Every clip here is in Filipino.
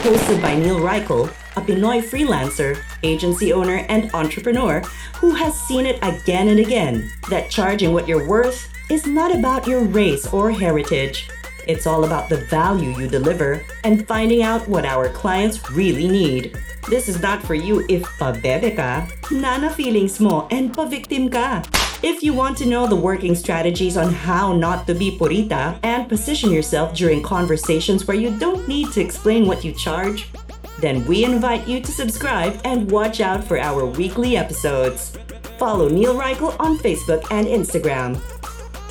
Hosted by Neil Reichel, a Pinoy freelancer, agency owner, and entrepreneur who has seen it again and again that charging what you're worth is not about your race or heritage. It's all about the value you deliver and finding out what our clients really need. This is not for you if pabebe ka, nana feelings mo, and pa-victim ka. If you want to know the working strategies on how not to be purita and position yourself during conversations where you don't need to explain what you charge, then we invite you to subscribe and watch out for our weekly episodes. Follow Neil Reichel on Facebook and Instagram.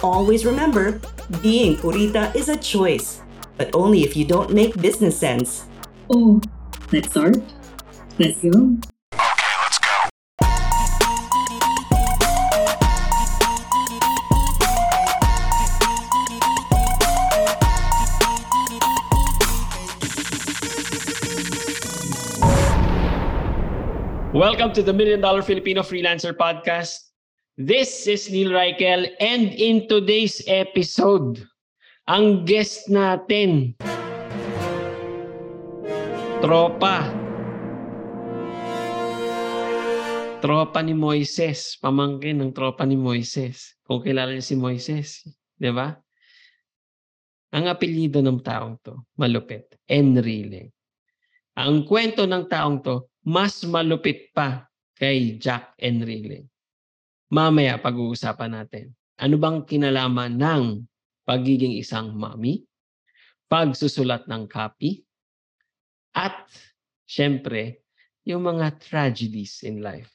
Always remember, being purita is a choice, but only if you don't make business sense. Oh, let's start. Let's go. Welcome to the Million Dollar Filipino Freelancer Podcast. This is Neil Reichel and in today's episode, ang guest natin, tropa. Tropa ni Moises, pamangkin ng tropa ni Moises. Kung kilala niyo si Moises, di ba? Ang apelyido ng taong to, malupit, Enrile. Ang kwento ng taong to, mas malupit pa kay Jack Enrile. Mamaya pag-uusapan natin. Ano bang kinalaman ng pagiging isang mami, pagsusulat ng copy, at syempre, yung mga tragedies in life.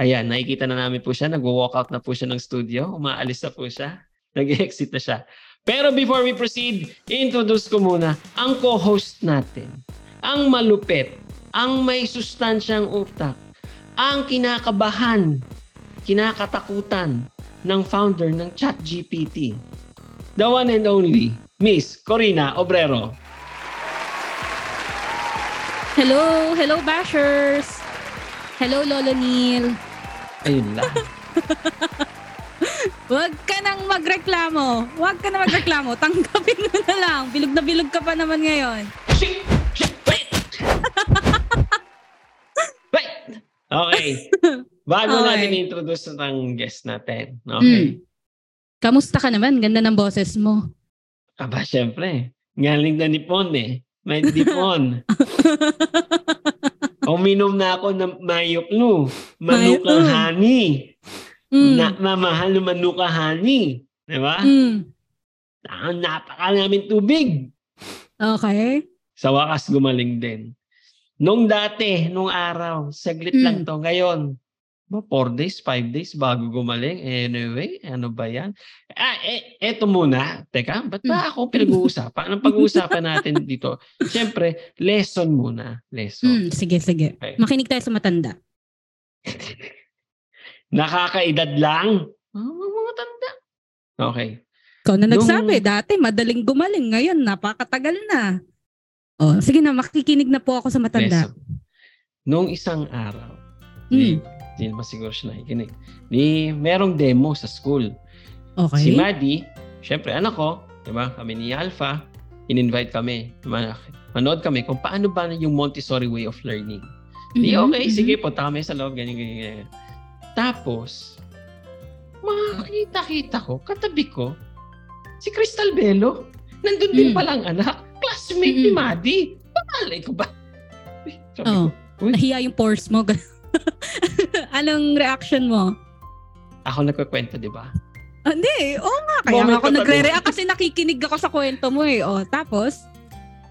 Ayan, nakikita na namin po siya. Nag-walk out na po siya ng studio. Umaalis na po siya. Nag-exit na siya. Pero before we proceed, introduce ko muna ang co-host natin. Ang malupit, ang may sustansyang utak, ang kinakabahan, kinakatakutan ng founder ng ChatGPT. The one and only, Miss Corina Obrero. Hello, hello bashers. Hello Lolo Neil. Ayun lang. Huwag ka nang magreklamo. Huwag ka na magreklamo. Tanggapin mo na lang. Bilog na bilog ka pa naman ngayon. Shit! Shit! Wait! Okay. Bago Okay. natin introduce ang guest natin. Mm. Okay. Kamusta ka naman? Ganda ng boses mo. Aba, syempre. Galing na nipon eh. May dipon. Uminom na ako ng mayoklu. Manukang Mayoklu. honey. Mm. Na, mamahal na manuka honey. Di ba? Mm. Ang napaka namin tubig. Okay. Sa wakas gumaling din. Nung dati, nung araw, saglit Mm. lang to. Ngayon, ba, four days, five days bago gumaling. Anyway, ano ba yan? Ah, eh, eto muna. Teka, ba't ba ako pinag-uusapan? Anong pag-uusapan natin dito? Siyempre, lesson muna. Lesson. Mm, sige, sige. Okay. Makinig tayo sa matanda. Nakakaedad lang. Oh, mga tanda. Okay. Ikaw na Nung- nagsabi, dati madaling gumaling. Ngayon, napakatagal na. Oh, sige na, makikinig na po ako sa matanda. Lesson. Nung isang araw, Mm. di, di naman siguro siya nakikinig. Di, merong demo sa school. Okay. Si Maddie, syempre anak ko, di ba? Kami ni Alpha, in-invite kami. Man- Manood kami kung paano ba yung Montessori way of learning. Di, Mhm, okay, mhm. sige, punta kami sa loob, ganyan, ganyan, ganyan. Tapos, makakita-kita ko, katabi ko, si Crystal Bello. Nandun din Mm. palang anak, classmate ni Mm-mm. Maddie. Pamalay ko ba? Sabi Oh. ko, uy, Nahiya yung pores mo. Anong reaction mo? ako nagkakwento, di ba? Ah, Hindi, oo nga. Kaya Moment ako nagre-react kasi nakikinig ako sa kwento mo eh. O, tapos?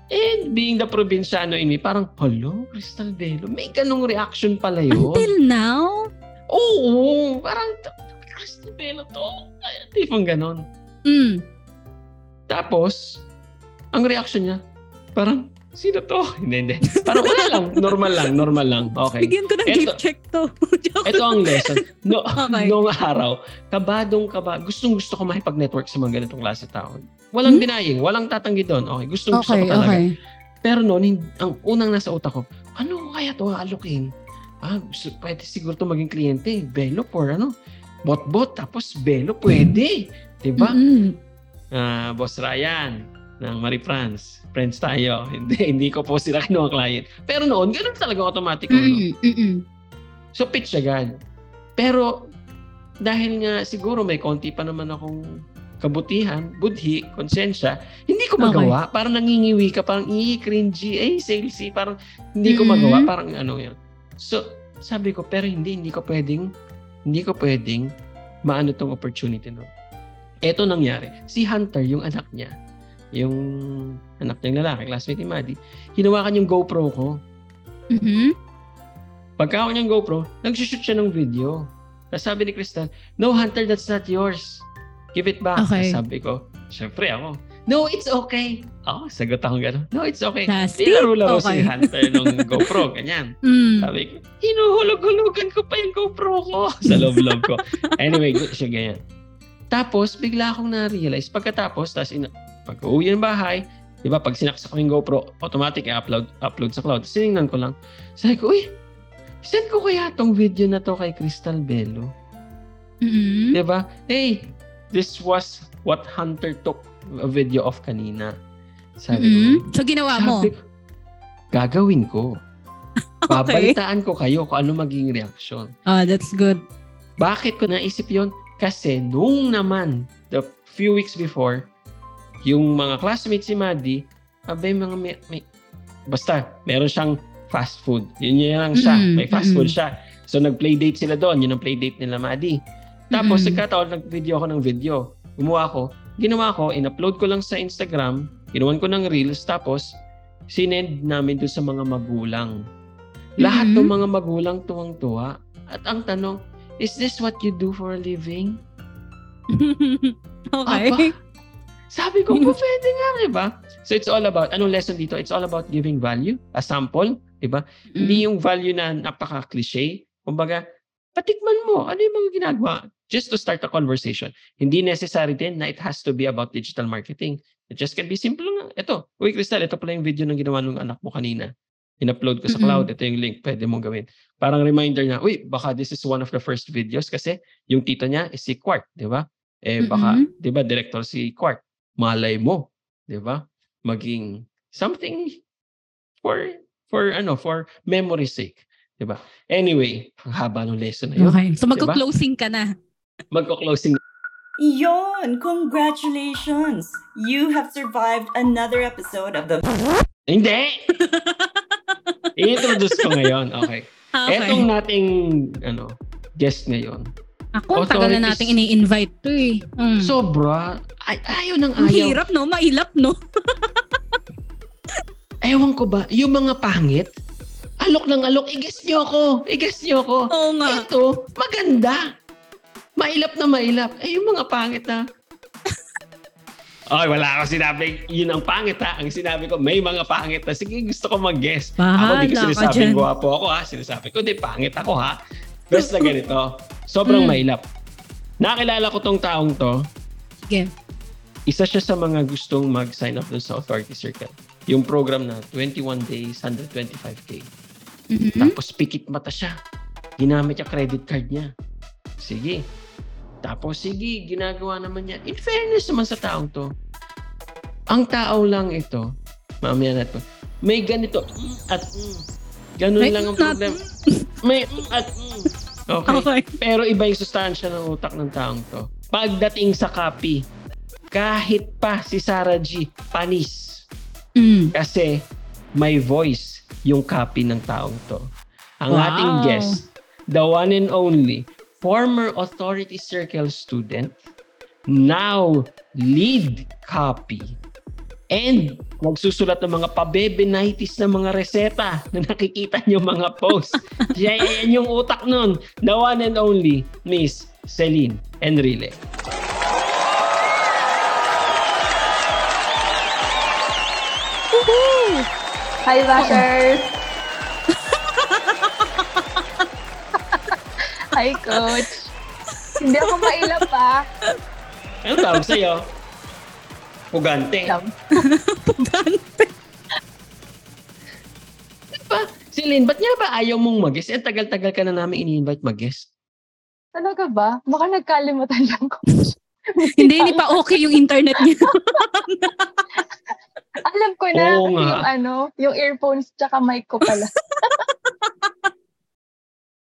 And being the probinsyano in me, parang, hello, Crystal Bello, may ganong reaction pala yun. Until now? Oo, parang, Crystal Bello to. Tipong ganon. Mm. Tapos, ang reaction niya, parang, Sino to? Hindi, hindi. Parang wala lang. Normal lang, normal lang. Okay. Bigyan ko ng Eto. gift check to. Ito ang lesson. No, Okay. Noong araw, kabadong kaba, gustong gusto ko makipag-network sa mga ganitong klase tao. Walang Hmm? denying, walang tatanggi doon. Okay, gustong gusto Okay, ko talaga. okay. Pero noon, ang unang nasa utak ko, ano kaya to aalukin? Ah, gusto, pwede siguro to maging kliyente. Belo for ano? Bot-bot, tapos belo, pwede. Diba? Mm-mm. Ah, Boss Ryan ng Marie France. Friends tayo. Hindi, hindi ko po sila kinuha client. Pero noon, ganun talaga automatic. no? Mm-mm. Mm-mm. So pitch agad. Pero dahil nga siguro may konti pa naman akong kabutihan, budhi, konsensya, hindi ko magawa. Parang nangingiwi ka, parang i cringy, eh, salesy, parang hindi ko Mhm. magawa, parang ano yan. So, sabi ko, pero hindi, hindi ko pwedeng, hindi ko pwedeng maano tong opportunity no. Eto nangyari. Si Hunter, yung anak niya, yung anak niyang lalaki, classmate ni Maddie, hinawakan yung GoPro ko. Mhm. Pagka ako niyang GoPro, nagsushoot siya ng video. Tapos sabi ni Crystal, no Hunter, that's not yours. Give it back. Okay. Tapos sabi ko, syempre ako, no, it's okay. Ako, sagot ako gano'n, no, it's okay. Nilaro-laro si Okay. Hunter nung GoPro, ganyan. Mm. Sabi ko, hinuhulog-hulugan ko pa yung GoPro ko sa loob-loob ko. Anyway, good siya ganyan. Tapos, bigla akong na-realize, pagkatapos, tapos ina- pag uwi ng bahay, di ba, pag sinaksak ko yung GoPro, automatic i-upload upload sa cloud. Sinignan ko lang. Sabi ko, uy, send ko kaya tong video na to kay Crystal Bello. Mm-mm. Di ba? Hey, this was what Hunter took a video of kanina. Sabi ko, Mm-mm. So, ginawa mo? sabi ko, gagawin ko. Okay. Babalitaan ko kayo kung ano maging reaction. Ah, that's good. Bakit ko naisip yon? Kasi nung naman, the few weeks before, yung mga classmates si Maddie, abay mga may, may- basta, meron siyang fast food. Yun yun lang siya. Mm-mm, May fast food mm-mm. siya. So, nag-playdate sila doon. Yun ang playdate nila, Maddie. Tapos, nagkataon, nag-video ako ng video. Gumawa ko. Ginawa ko, in-upload ko lang sa Instagram. Ginawan ko ng Reels. Tapos, sinend namin doon sa mga magulang. Lahat Mhm. ng mga magulang tuwang-tuwa. At ang tanong, is this what you do for a living? okay. Aba, sabi ko, po, pwede nga, di ba? So it's all about, anong lesson dito? It's all about giving value, a sample, di ba? Hindi yung value na napaka-cliche. Kumbaga, patikman mo, ano yung mga ginagawa? Just to start a conversation. Hindi necessary din na it has to be about digital marketing. It just can be simple lang. Ito, uy Crystal, ito pala yung video ng ginawa ng anak mo kanina. In-upload ko sa Mm-mm. cloud. Ito yung link. Pwede mong gawin. Parang reminder na, uy, baka this is one of the first videos kasi yung tito niya is si Quark, di ba? Eh, baka, Mm-mm. di ba, director si Quark. Malay mo, di ba? Maging something for, for ano, for memory's sake. Di ba? Anyway, ang haba ng lesson na yun. Okay. So, Diba? magko-closing ka na. Magko-closing Yon! Congratulations! You have survived another episode of the Hindi! I-introduce ko ngayon. Okay. Okay. Etong nating ano, guest ngayon. Ako, ang tagal na nating ini-invite to eh. Mm. Sobra. Ay, ayaw ng Ang ayaw. hirap no? Mailap no? Ewan ko ba, yung mga pangit, alok ng alok, igas nyo ako, igas nyo ako. Oo nga. Ito, maganda. Mailap na mailap. Eh, yung mga pangit na, Ay, wala akong sinabi, yun ang pangit ha. Ang sinabi ko, may mga pangit na. Sige, gusto ko mag-guess. Ako di ko Bahala sinasabing gwapo ako ha. Sinasabi ko, di pangit ako ha. Best na ganito. Sobrang Mm. mailap. Nakilala ko tong taong to. Sige. Isa siya sa mga gustong mag-sign up dun sa Authority Circle. Yung program na 21 days, 125k. Mhm. Tapos pikit mata siya. Ginamit niya credit card niya. Sige. Tapos sige, ginagawa naman niya. In fairness naman sa taong to, ang tao lang ito, mamaya na to, may ganito, mm, at mm. Ganun lang ang mm, at problem. May mm, at mm. Okay. Okay. Pero iba yung sustansya ng utak ng taong to. Pagdating sa copy, kahit pa si Sarah G, panis. Mm. Kasi may voice yung copy ng taong to. Ang Wow. ating guest, the one and only, former Authority Circle student, now lead copy, and nagsusulat ng mga pabebenitis na mga reseta na nakikita niyo mga posts. Siya yan yung utak nun. The one and only, Miss Celine Enrile. Hi, Bashers! Hi, Coach! Hindi ako mailap pa. Ano tawag sa'yo? Pugante. Pugante. Ba? Si Lynn, ba't nga ba ayaw mong mag-guest? Eh, tagal-tagal ka na namin ini-invite mag-guest. Talaga ba? Baka nagkalimutan lang ko. Hindi, hindi pa okay yung internet niya. Alam ko na Oo kasi nga. yung ano, yung earphones tsaka mic ko pala.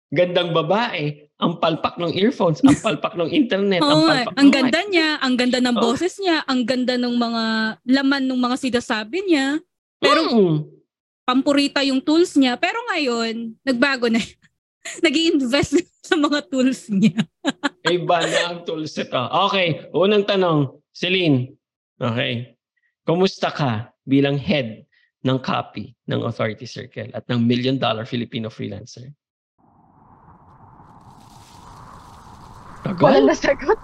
Gandang babae. Ang palpak ng earphones, ang palpak ng internet, ang Oo nga, palpak ang ng ganda mic. niya, ang ganda ng Oo. boses niya, ang ganda ng mga laman ng mga sinasabi niya. Pero Mm. pampurita yung tools niya. Pero ngayon, nagbago na. nag invest sa mga tools niya. Iba na ang toolset ko. Okay, unang tanong. Celine, okay. Kumusta ka bilang head ng copy ng Authority Circle at ng Million Dollar Filipino Freelancer? Walang Tagal. nasagot.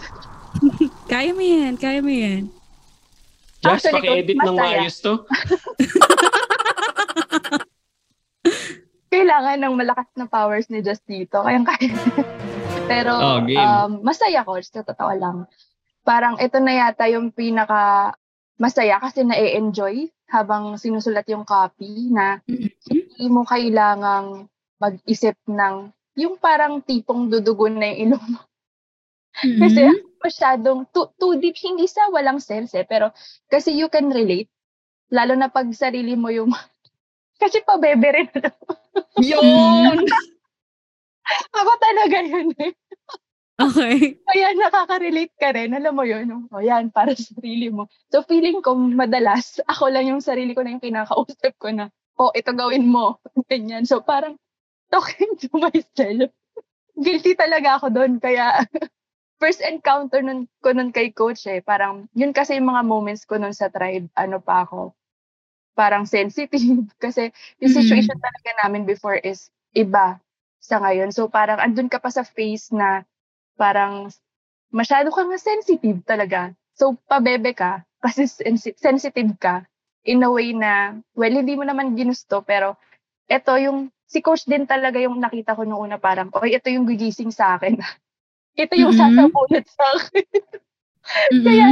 Kaya mo yan, kaya mo yan. Just Actually, paki-edit ng maayos to. Kailangan ng malakas na powers ni Just dito. Kayang kaya. Pero Oh, game. um, masaya, Coach. Sa totoo lang. Parang ito na yata yung pinaka masaya kasi na-enjoy habang sinusulat yung copy na hindi mo kailangang mag-isip ng yung parang tipong dudugon na yung ilong mo. Kasi Mhm. masyadong too, too deep, hindi sa walang sense eh, pero kasi you can relate. Lalo na pag sarili mo yung, kasi pabebe rin. Yun! Ako talaga yun eh. Okay. Kaya nakaka-relate ka rin. Alam mo yun, o yan, para sa sarili mo. So feeling ko madalas, ako lang yung sarili ko na yung kinakausap ko na, oh, ito gawin mo. Ganyan. So parang, talking to myself. Guilty talaga ako doon. Kaya, first encounter nun, ko nun kay coach eh. Parang, yun kasi yung mga moments ko nun sa tribe. Ano pa ako? Parang sensitive. Kasi yung Mm. situation talaga namin before is iba sa ngayon. So parang andun ka pa sa phase na parang masyado kang sensitive talaga. So, pabebe ka kasi sensi- sensitive ka in a way na, well, hindi mo naman ginusto, pero ito yung, si coach din talaga yung nakita ko noong una parang, oy, ito yung gigising sa akin. ito yung Mhm. sasapunod sa akin. Mhm. Kaya,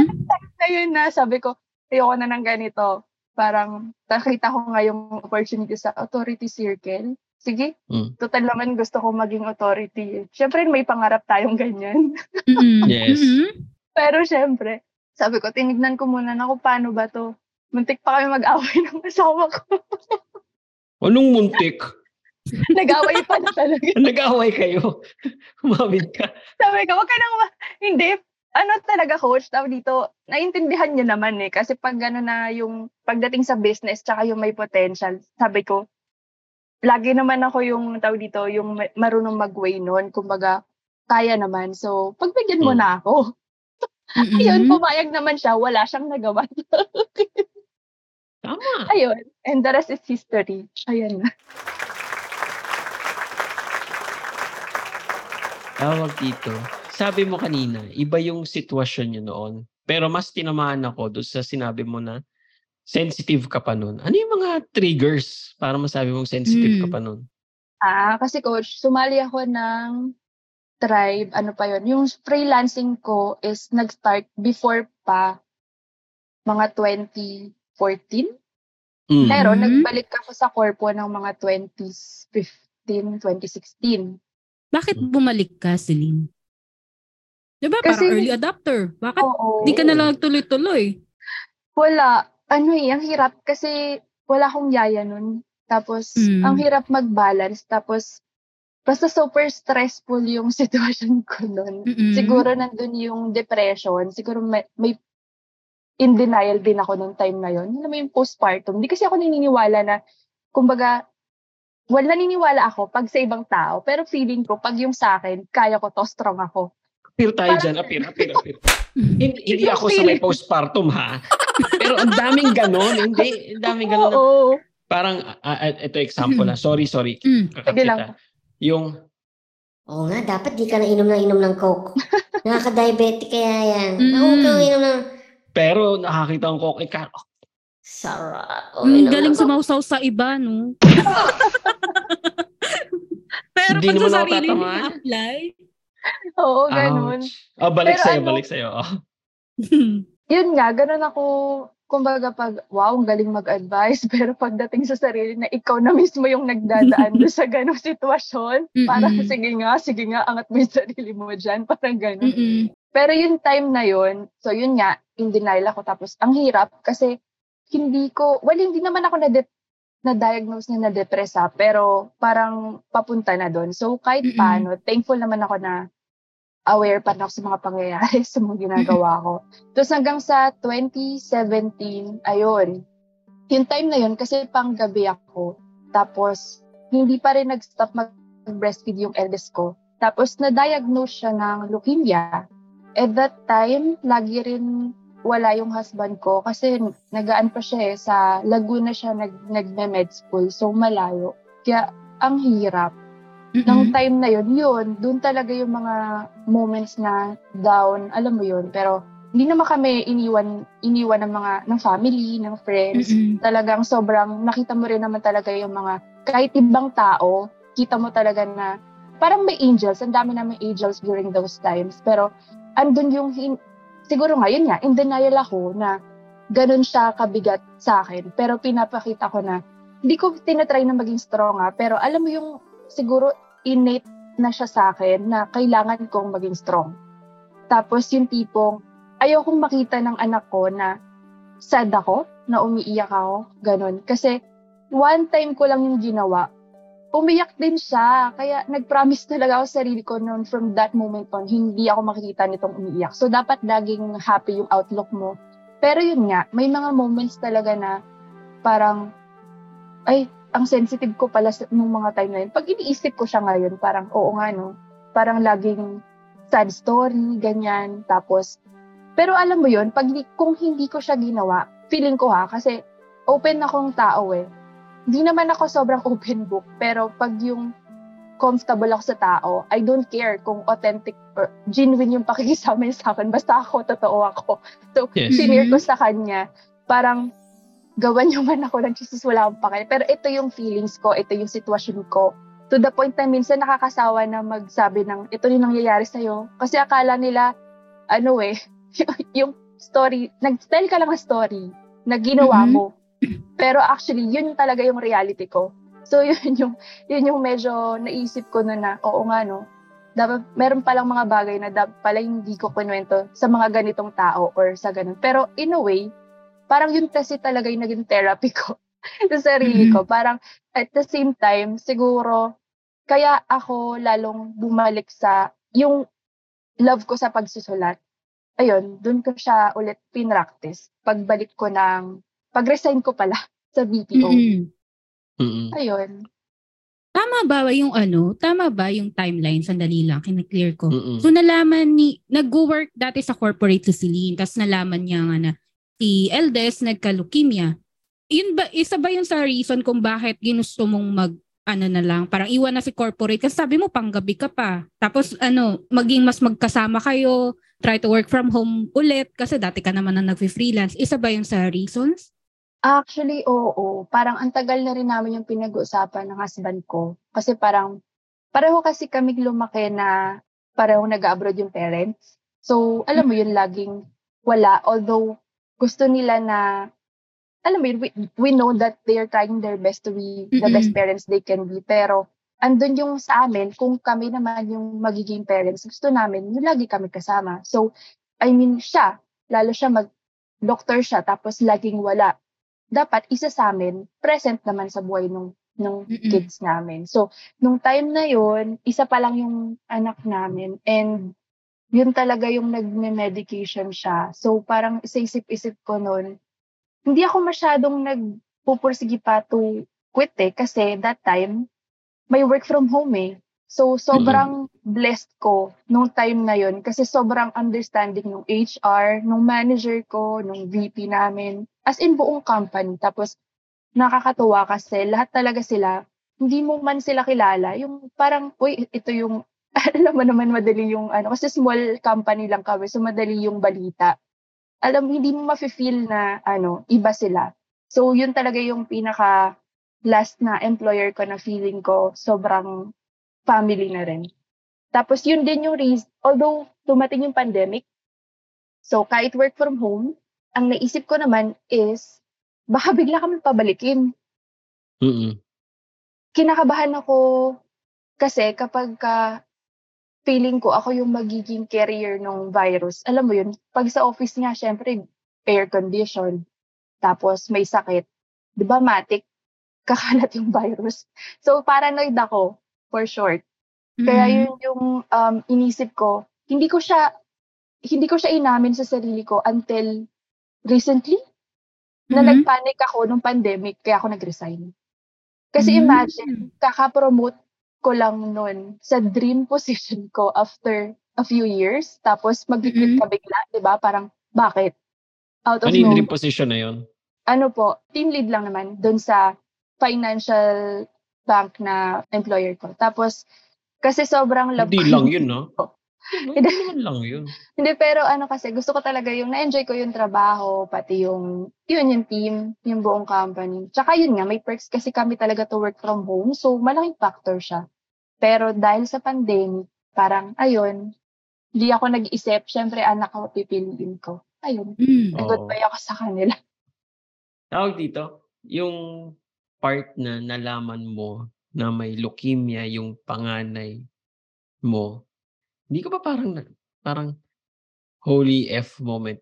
na yun na, sabi ko, ayoko na ng ganito. Parang, nakita ko nga yung opportunity sa authority circle. Sige, Mm. total naman gusto ko maging authority. Siyempre, may pangarap tayong ganyan. Mhm. Yes. Pero syempre, sabi ko, tinignan ko muna na kung paano ba to. Muntik pa kami mag-away ng asawa ko. Anong muntik? Nag-away pa na talaga. Nag-away kayo. Umamid ka. Sabi ko, wag ka nang ma- Hindi. Ano talaga, coach, tawag dito, naintindihan niyo naman eh. Kasi pag gano'n na yung pagdating sa business, tsaka yung may potential, sabi ko, lagi naman ako yung, tawag dito, yung ma- marunong mag-way nun. Kumbaga, kaya naman. So, pagbigyan mo Mm. na ako. Mhm. Ayun, pumayag naman siya. Wala siyang nagawa. Tama. Ayun. And the rest is history. Ayun na. Tawag dito. Sabi mo kanina, iba yung sitwasyon nyo noon. Pero mas tinamaan ako doon sa sinabi mo na sensitive ka pa noon. Ano yung mga triggers para masabi mong sensitive ka Mm. pa noon? Ah, kasi coach, sumali ako ng tribe, ano pa yon Yung freelancing ko is nag-start before pa mga 2014. Mm. Pero Mhm. nagbalik ako sa corpo ng mga 2015, 2016. Bakit bumalik ka, Celine? Diba Kasi- parang early adapter? Bakit Oo. di ka na lang nagtuloy-tuloy? Wala. Ano eh, ang hirap kasi wala akong yaya nun. Tapos, Mm. ang hirap mag-balance. Tapos, basta super stressful yung sitwasyon ko nun. Mm-mm. Siguro nandun yung depression. Siguro may, may in denial din ako nung time na yun. Alam mo yung postpartum. Hindi kasi ako naniniwala na, kumbaga, well, naniniwala ako pag sa ibang tao. Pero feeling ko, pag yung sa akin, kaya ko to, strong ako. Appear tayo dyan. Appear, appear, appear. hindi, hindi ako sa may postpartum ha. Pero ang daming ganon. Hindi, ang daming ganon. na- Oo. Parang, ah, ah, ito example lang. Sorry, sorry. Mm. Lang. Yung, Oo nga, dapat di ka na inom ng inom ng coke. Nakaka-diabetic kaya yan. Mm. Ako ka inom ng... pero nakakita ko, eh, Sarap. Mm, galing sumausaw sa iba, no? Pero Hindi pag naman sa ako sarili mo apply, Oo, ganun. Ouch. Oh, balik Pero sa'yo, ano- balik sa'yo. Oh. Yun nga, ganun ako, kumbaga pag, wow, ang galing mag-advise, pero pagdating sa sarili na ikaw na mismo yung nagdadaan doon sa ganong sitwasyon, parang Mm-mm. sige nga, sige nga, angat mo yung sarili mo dyan, parang ganun. Mm-mm. Pero yung time na yun, so yun nga, in denial ako. Tapos, ang hirap kasi hindi ko, well, hindi naman ako na na-diagnose na na-depress ha, pero parang papunta na doon. So, kahit Mm-mm. paano, thankful naman ako na aware pa na ako sa mga pangyayari sa mga ginagawa ko. Tapos hanggang sa 2017, ayun, yung time na yun, kasi pang gabi ako, tapos hindi pa rin nag-stop mag-breastfeed yung eldest ko. Tapos na-diagnose siya ng leukemia. At that time, lagi rin wala yung husband ko kasi nagaan pa siya eh, sa Laguna siya nag, nagme-med school, so malayo. Kaya ang hirap. Nung Mm-mm. time na yun, yun, doon talaga yung mga moments na down, alam mo yun. Pero hindi naman kami iniwan, iniwan ng mga, ng family, ng friends. Mm-mm. Talagang sobrang, nakita mo rin naman talaga yung mga, kahit ibang tao, kita mo talaga na, parang may angels, ang dami namin angels during those times. Pero, andun yung, hin- siguro ngayon nga, in denial ako na ganun siya kabigat sa akin. Pero pinapakita ko na, hindi ko tinatry na maging strong ha, pero alam mo yung siguro innate na siya sa akin na kailangan kong maging strong. Tapos yung tipong, ayokong makita ng anak ko na sad ako, na umiiyak ako, ganun. Kasi one time ko lang yung ginawa, umiyak din siya. Kaya nag-promise talaga ako sa sarili ko noon from that moment on, hindi ako makikita nitong umiiyak. So dapat laging happy yung outlook mo. Pero yun nga, may mga moments talaga na parang, ay, ang sensitive ko pala nung mga time na yun. Pag iniisip ko siya ngayon, parang, oo nga no, parang laging sad story, ganyan. Tapos, pero alam mo yun, pag kung hindi ko siya ginawa, feeling ko ha, kasi open akong tao eh. Hindi naman ako sobrang open book, pero pag yung comfortable ako sa tao, I don't care kung authentic or genuine yung pakikisama niya sa akin. Basta ako, totoo ako. So, Yes. sinare ko sa kanya, parang gawan niyo man ako ng Jesus, wala akong pakay. Pero ito yung feelings ko, ito yung sitwasyon ko. To the point na minsan nakakasawa na magsabi ng, ito yung nangyayari sa'yo. Kasi akala nila, ano eh, yung story, nag-tell ka lang ng story na ginawa Mhm. mo. Pero actually, yun talaga yung reality ko. So, yun yung, yun yung medyo naisip ko na na, oo nga no, dapat, meron palang mga bagay na dapat pala hindi ko kunwento sa mga ganitong tao or sa ganun. Pero in a way, parang yun kasi talaga yung naging therapy ko sa sarili ko. Parang at the same time, siguro, kaya ako lalong bumalik sa yung love ko sa pagsusulat. Ayun, dun ko siya ulit pinractice. Pagbalik ko ng, pag-resign ko pala sa BPO. Mm-mm. Mm-mm. Ayun. Tama ba yung ano? Tama ba yung timeline? Sandali lang, kinaklear ko. Mm-mm. So nalaman ni, nag-work dati sa corporate si Celine, tapos nalaman niya nga na si Eldest nagka-leukemia. Yun ba, isa ba yun sa reason kung bakit ginusto mong mag, ano na lang, parang iwan na si corporate kasi sabi mo panggabi ka pa. Tapos ano, maging mas magkasama kayo, try to work from home ulit kasi dati ka naman na nag-freelance. Isa ba yun sa reasons? Actually, oo. Parang ang tagal na rin namin yung pinag-uusapan ng husband ko. Kasi parang, pareho kasi kami lumaki na pareho nag-abroad yung parents. So, alam mo yun, laging wala. Although, gusto nila na, alam mo yun, we, we know that they're trying their best to be the Mm-mm. best parents they can be. Pero, andun yung sa amin, kung kami naman yung magiging parents, gusto namin, yung lagi kami kasama. So, I mean, siya, lalo siya mag-doctor siya, tapos laging wala dapat isa sa amin, present naman sa buhay nung, nung Mm-mm. kids namin. So, nung time na yon isa pa lang yung anak namin and yun talaga yung nagme-medication siya. So, parang sa isip-isip ko noon, hindi ako masyadong nagpupursige pa to quit eh, kasi that time, may work from home eh. So, sobrang blessed ko nung time na yon kasi sobrang understanding nung HR, nung manager ko, nung VP namin, as in buong company. Tapos, nakakatuwa kasi lahat talaga sila, hindi mo man sila kilala, yung parang, uy, ito yung, alam mo naman madali yung, ano, kasi small company lang kami, so madali yung balita. Alam, hindi mo mafe-feel na, ano, iba sila. So, yun talaga yung pinaka last na employer ko na feeling ko sobrang family na rin. Tapos, yun din yung reason, although dumating yung pandemic, so kahit work from home, ang naisip ko naman is, baka bigla kami pabalikin. Mm-mm. Kinakabahan ako kasi kapag ka feeling ko ako yung magiging carrier ng virus. Alam mo yun, pag sa office nga, syempre, air condition, tapos may sakit, di ba matik, kakalat yung virus. So, paranoid ako, for short. Kaya Mhm. yun yung um, inisip ko, hindi ko siya, hindi ko siya inamin sa sarili ko until recently, na Mhm. nagpanic ako nung pandemic, kaya ako nag-resign. Kasi Mm. imagine, kaka-promote ko lang nun sa dream position ko after a few years, tapos mag-quit Mhm. ka bigla, di ba? Parang, bakit? Out of Ano yung dream position na yun? Ano po, team lead lang naman dun sa financial bank na employer ko. Tapos, kasi sobrang love Hindi lang yun, no? Hindi Hindi. naman lang yun. Hindi, pero ano kasi, gusto ko talaga yung na-enjoy ko yung trabaho, pati yung, yun, yung team, yung buong company. Tsaka yun nga, may perks kasi kami talaga to work from home, so malaking factor siya. Pero dahil sa pandemic, parang, ayun, hindi ako nag-isip, syempre anak ko pipiliin ko. Ayun, Mm. Oo. nag-goodbye ako sa kanila. Tawag dito, yung part na nalaman mo na may leukemia yung panganay mo, hindi ka ba parang, parang holy F moment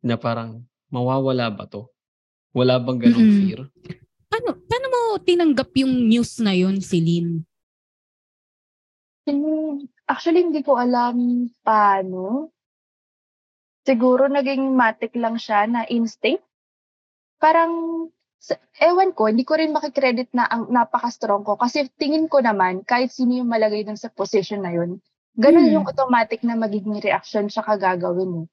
na parang mawawala ba to? Wala bang ganong Mm-mm. fear? Paano, paano mo tinanggap yung news na yun, Celine? Hmm, Actually, hindi ko alam paano. Siguro naging matik lang siya na instinct. Parang, ewan ko, hindi ko rin makikredit na ang napaka-strong ko. Kasi tingin ko naman, kahit sino yung malagay dun sa position na yun, ganun Hmm. yung automatic na magiging reaction siya kagagawin. Eh.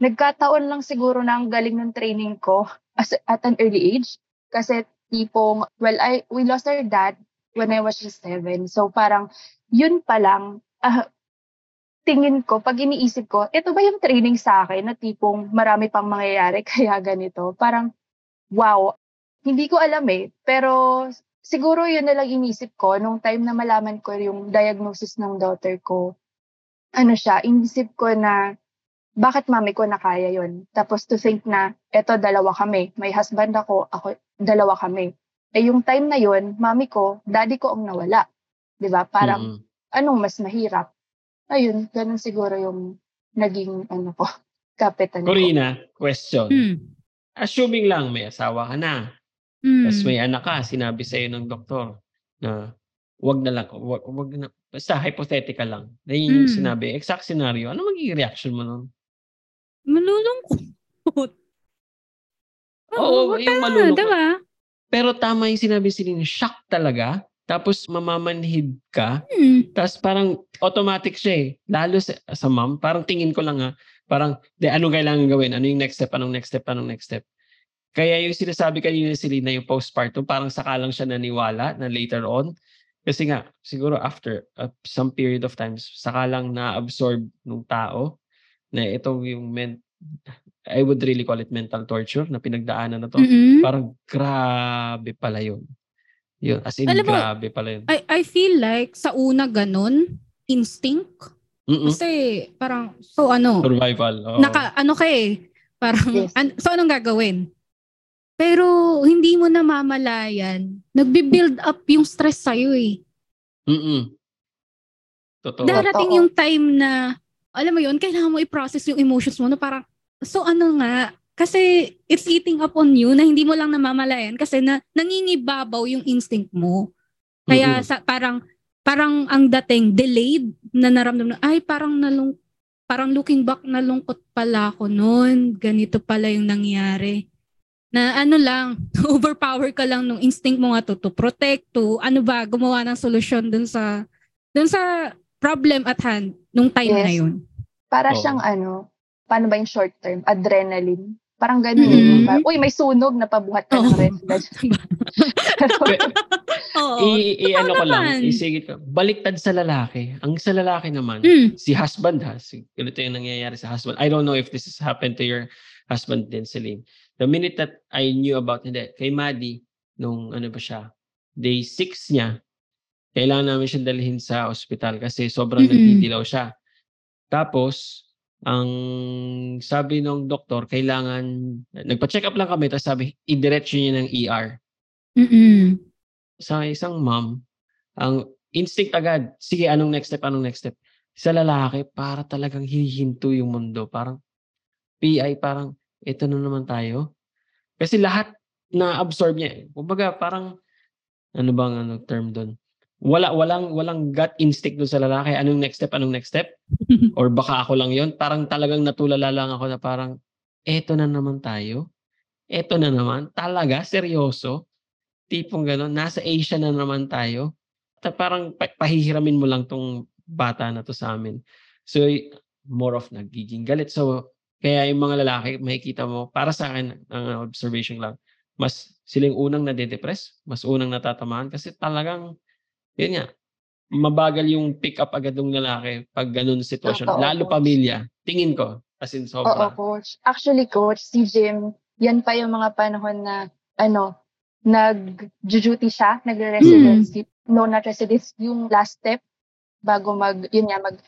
Nagkataon lang siguro na ang galing ng training ko as, at an early age. Kasi tipong, well, I, we lost our dad when I was just seven. So parang, yun pa lang, ah, tingin ko, pag iniisip ko, ito ba yung training sa akin na tipong marami pang mangyayari kaya ganito? Parang, wow, hindi ko alam eh. Pero siguro yun na lang inisip ko nung time na malaman ko yung diagnosis ng daughter ko. Ano siya, inisip ko na bakit mami ko na kaya yun? Tapos to think na, eto dalawa kami. May husband ako, ako dalawa kami. Eh yung time na yun, mami ko, daddy ko ang nawala. 'Di ba Parang, Mm-mm. anong mas mahirap? Ayun, ganun siguro yung naging ano ko, kapitan ko. Corina, question. Mm. Assuming lang may asawa ka na, Mm. tapos may anak ka, sinabi sa'yo ng doktor na wag na lang, wag, wag na, basta hypothetical lang. Na yun yung Mm. sinabi, exact scenario, ano magiging reaction mo nun? Malulungkot. Oo, wag yung ka, malulungkot. Diba? Pero tama yung sinabi si Lynn, shock talaga. Tapos mamamanhid ka. Mm. Tapos parang automatic siya eh. Lalo sa, sa mom, parang tingin ko lang ha, parang, de, anong kailangan gawin? Ano yung next step? Anong next step? Anong next step? Kaya yung sinasabi kanina si Lynn na yung postpartum, parang saka lang siya naniwala na later on. Kasi nga, siguro after uh, some period of time, saka lang na-absorb ng tao na ito yung men I would really call it mental torture na pinagdaanan na to. Mm-mm. Parang grabe pala yun. Yun, as in Alam mo, grabe pala yun. I, I feel like sa una ganun, instinct. Mm-mm. Kasi parang, so ano, Survival. oo. naka, ano ka eh, parang, Yes. an- so anong gagawin? Pero hindi mo namamalayan, nagbi-build up yung stress sa'yo eh. Mm-mm. Totoo. Darating yung time na, alam mo yun, kailangan mo i-process yung emotions mo na parang, so ano nga, kasi it's eating up on you na hindi mo lang namamalayan kasi na nangingibabaw yung instinct mo. Kaya Mm-mm. sa parang parang ang dating delayed na naramdaman na, ay parang nalung parang looking back nalungkot pala ako noon. Ganito pala yung nangyari. Na ano lang, overpower ka lang nung instinct mo nga to, to protect, to ano ba, gumawa ng solusyon dun sa dun sa problem at hand nung time Yes. na yun. Para Oo. siyang ano, paano ba yung short term? Adrenaline. Parang ganun. Mhm. eh. Parang, Uy, may sunog, napabuhat ka ng Oo. red blood. Oo. i, i- ano ko lang, isigit ko. Baliktad sa lalaki. Ang sa lalaki naman, Mm. si husband ha, si, ganito yung nangyayari sa husband. I don't know if this has happened to your husband din, Celine. The minute that I knew about, hindi, kay Maddie, nung ano pa siya, day 6 niya, kailangan namin siya dalhin sa ospital kasi sobrang Mm-mm. nagdidilaw siya. Tapos, ang sabi ng doktor, kailangan, nagpa-check up lang kami, tapos sabi, idiretso niya ng ER. Mm-mm. Sa isang mom, ang instinct agad, sige, anong next step, anong next step? Sa lalaki, para talagang hihinto yung mundo. Parang, PI, parang, ito na naman tayo. Kasi lahat na absorb niya. eh. Kumbaga, parang, ano bang ano term doon? Wala, walang, walang gut instinct doon sa lalaki. Anong next step, anong next step? Or baka ako lang yon Parang talagang natulala lang ako na parang, eto na naman tayo. Eto na naman. Talaga, seryoso. Tipong gano'n. Nasa Asia na naman tayo. Ta- Parang pa- pahihiramin mo lang tong bata na to sa amin. So, more of nagiging galit. So, kaya yung mga lalaki, makikita mo, para sa akin, ang observation lang, mas sila yung unang nade-depress, mas unang natatamaan kasi talagang, yun nga, mabagal yung pick up agad ng lalaki pag ganun sitwasyon. Totoo, Lalo coach. pamilya. Tingin ko. As in, Oo, sobra. coach. Actually, coach, si Jim, yan pa yung mga panahon na, ano, nag-duty siya, nagre-residency. No, not residency. Yung last step, bago mag, yun nga, mag,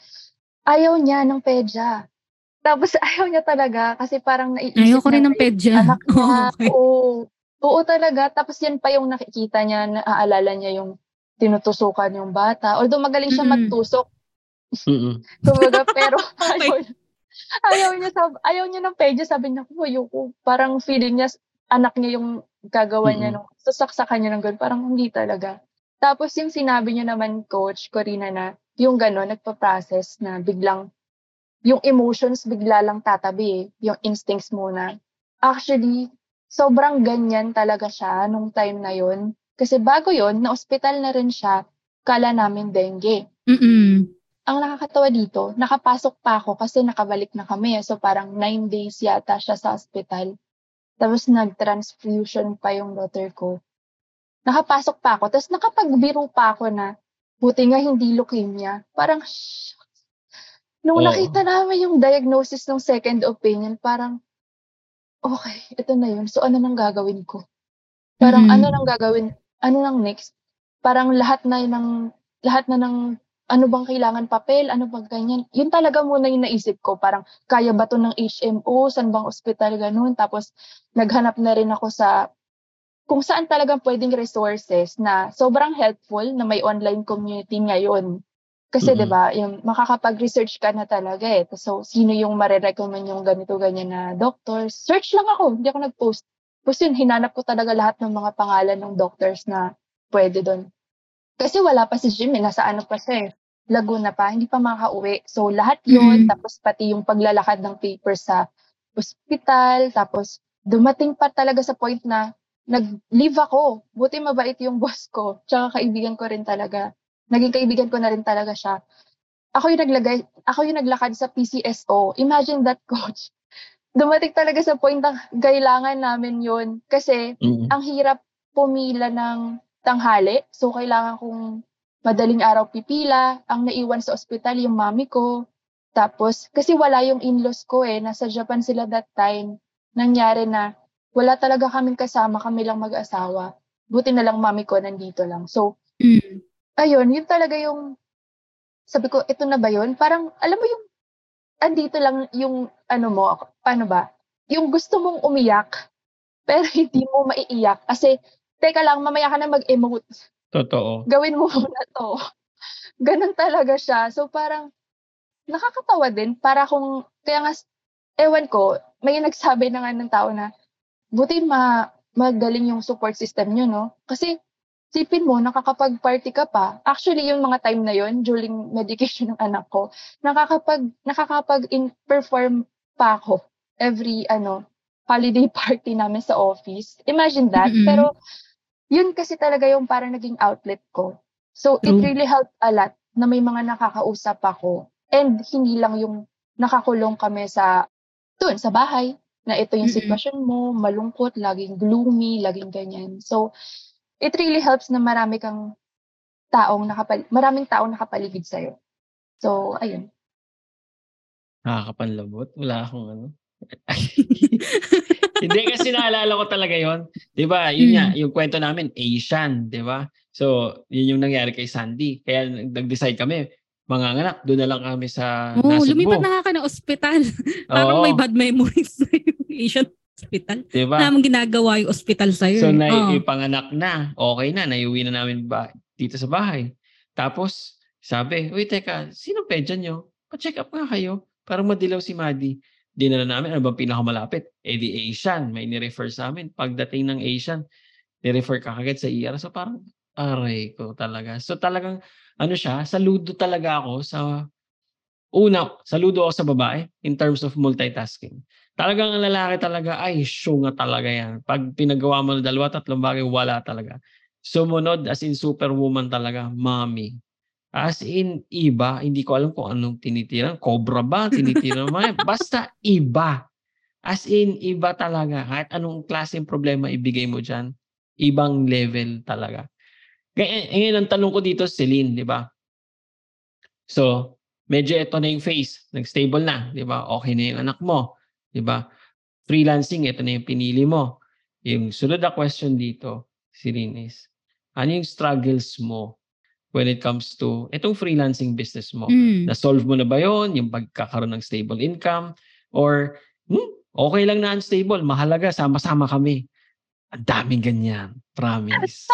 ayaw niya ng pedya. Tapos ayaw niya talaga kasi parang naiisip Ayoko rin niya ng pedya. anak niya. Oo, okay. Oo. Oo talaga. Tapos yan pa yung nakikita niya, naaalala niya yung tinutusukan yung bata. Although magaling siya Mm-mm. magtusok, Mm-mm. Kumbaga, pero ayaw, ayaw niya sab ayaw niya ng pedya, sabi niya, ko ayoko. Parang feeling niya anak niya yung gagawa niya Mm-mm. nung sasaksakan niya ng ganun. Parang hindi talaga. Tapos yung sinabi niya naman, coach, Corina, na yung gano'n, nagpa-process na biglang, yung emotions bigla lang tatabi eh, yung instincts muna. Actually, sobrang ganyan talaga siya nung time na yun. Kasi bago yun, na-hospital na rin siya, kala namin dengue Mm-mm. ang nakakatawa dito, nakapasok pa ako kasi nakabalik na kami. So parang nine days yata siya sa hospital. Tapos nag-transfusion pa yung daughter ko. Nakapasok pa ako. Tapos nakapagbiro pa ako na buti nga hindi leukemia. Parang, shh. Nung Oo. nakita namin yung diagnosis ng second opinion, parang, okay, ito na yun. So ano nang gagawin ko? Parang Mhm. ano nang gagawin? Ano nang next? Parang lahat na ng lahat na ng ano bang kailangan papel, ano bang ganyan. Yun talaga muna yung naisip ko. Parang kaya ba to ng HMO, saan bang ospital, ganun. Tapos naghanap na rin ako sa kung saan talagang pwedeng resources na sobrang helpful na may online community ngayon. Kasi Mhm. 'di ba, yung makakapag-research ka na talaga eh. So sino yung mare-recommend yung ganito ganyan na doctors? Search lang ako, hindi ako nag-post. Tapos yun, hinanap ko talaga lahat ng mga pangalan ng doctors na pwede doon. Kasi wala pa si Jim, eh, nasa ano pa siya eh. Laguna pa, hindi pa makauwi. So lahat yun, Mhm. tapos pati yung paglalakad ng papers sa ospital, tapos dumating pa talaga sa point na nag-leave ako. Buti mabait yung boss ko. Tsaka kaibigan ko rin talaga. Naging kaibigan ko na rin talaga siya. Ako yung naglagay, ako yung naglakad sa PCSO. Imagine that coach. Dumating talaga sa point na kailangan namin yun. Kasi Mm-mm. ang hirap pumila ng tanghali. So, kailangan kong madaling araw pipila. Ang naiwan sa ospital, yung mami ko. Tapos, kasi wala yung in-laws ko eh. Nasa Japan sila that time. Nangyari na, wala talaga kaming kasama, kami lang mag-asawa. Buti na lang mami ko nandito lang. So, Mm. Ayun, yun talaga yung, sabi ko, ito na ba yun? Parang, alam mo yung, andito lang yung, ano mo, paano ba? Yung gusto mong umiyak, pero hindi mo maiiyak. Kasi, teka lang, mamaya ka na mag-emote. Totoo. Gawin mo muna to. Ganun talaga siya. So, parang, nakakatawa din. Para kung, kaya nga, ewan ko, may nagsabi na nga ng tao na, buti ma, magaling yung support system nyo, no? Kasi, sipin mo, nakakapag-party ka pa. Actually, yung mga time na yon during medication ng anak ko, nakakapag, nakakapag-perform pa ako every, ano, holiday party namin sa office. Imagine that. Mm-mm. Pero, yun kasi talaga yung parang naging outlet ko. So, it True. really helped a lot na may mga nakakausap ako. And hindi lang yung nakakulong kami sa, dun, sa bahay, na ito yung sitwasyon mo, malungkot, laging gloomy, laging ganyan. So, it really helps na marami kang taong nakapal maraming taong nakapaligid sa'yo. So, ayun. Nakakapanlabot. Wala akong ano. Hindi kasi naalala ko talaga yon. 'Di ba? Yun Mm. nga, yung kwento namin Asian, 'di ba? So, yun yung nangyari kay Sandy. Kaya nag-decide kami, mga anak, doon na lang kami sa Oo, Nasugbu. lumipat na nga ka ng ospital. Parang Oo. may bad memories na yung Asian hospital. 'Di ba? Wala namang ginagawa yung hospital sa'yo. So, eh. na Oo. ipanganak na. Okay na, naiuwi na namin ba dito sa bahay. Tapos, sabi, uy, teka, sino pedya nyo? Pa-check up nga kayo. Parang madilaw si Maddie. Dinala namin, ano bang pinakamalapit? Eh di Asian, may ni-refer sa amin. Pagdating ng Asian, ni-refer ka kagad sa ER. So parang, aray ko talaga. So talagang, ano siya, saludo talaga ako sa, una, saludo ako sa babae in terms of multitasking. Talagang ang lalaki talaga, ay, show nga talaga yan. Pag pinagawa mo ng dalawa, tatlong bagay, wala talaga. Sumunod, as in superwoman talaga, mommy. As in, iba. Hindi ko alam kung anong tinitiran. Cobra ba? Tinitiran mo? Basta iba. As in, iba talaga. Kahit anong klaseng problema ibigay mo dyan, ibang level talaga. Ngayon ang tanong ko dito, Celine, di ba? So, medyo ito na yung face. Nag-stable na, di ba? Okay na yung anak mo, di ba? Freelancing, ito na yung pinili mo. Yung sunod na question dito, Celine is, ano yung struggles mo when it comes to itong freelancing business mo? Mm. Na-solve mo na ba yon Yung pagkakaroon ng stable income? Or, hmm, okay lang na unstable. Mahalaga, sama-sama kami. Ang daming ganyan. Promise.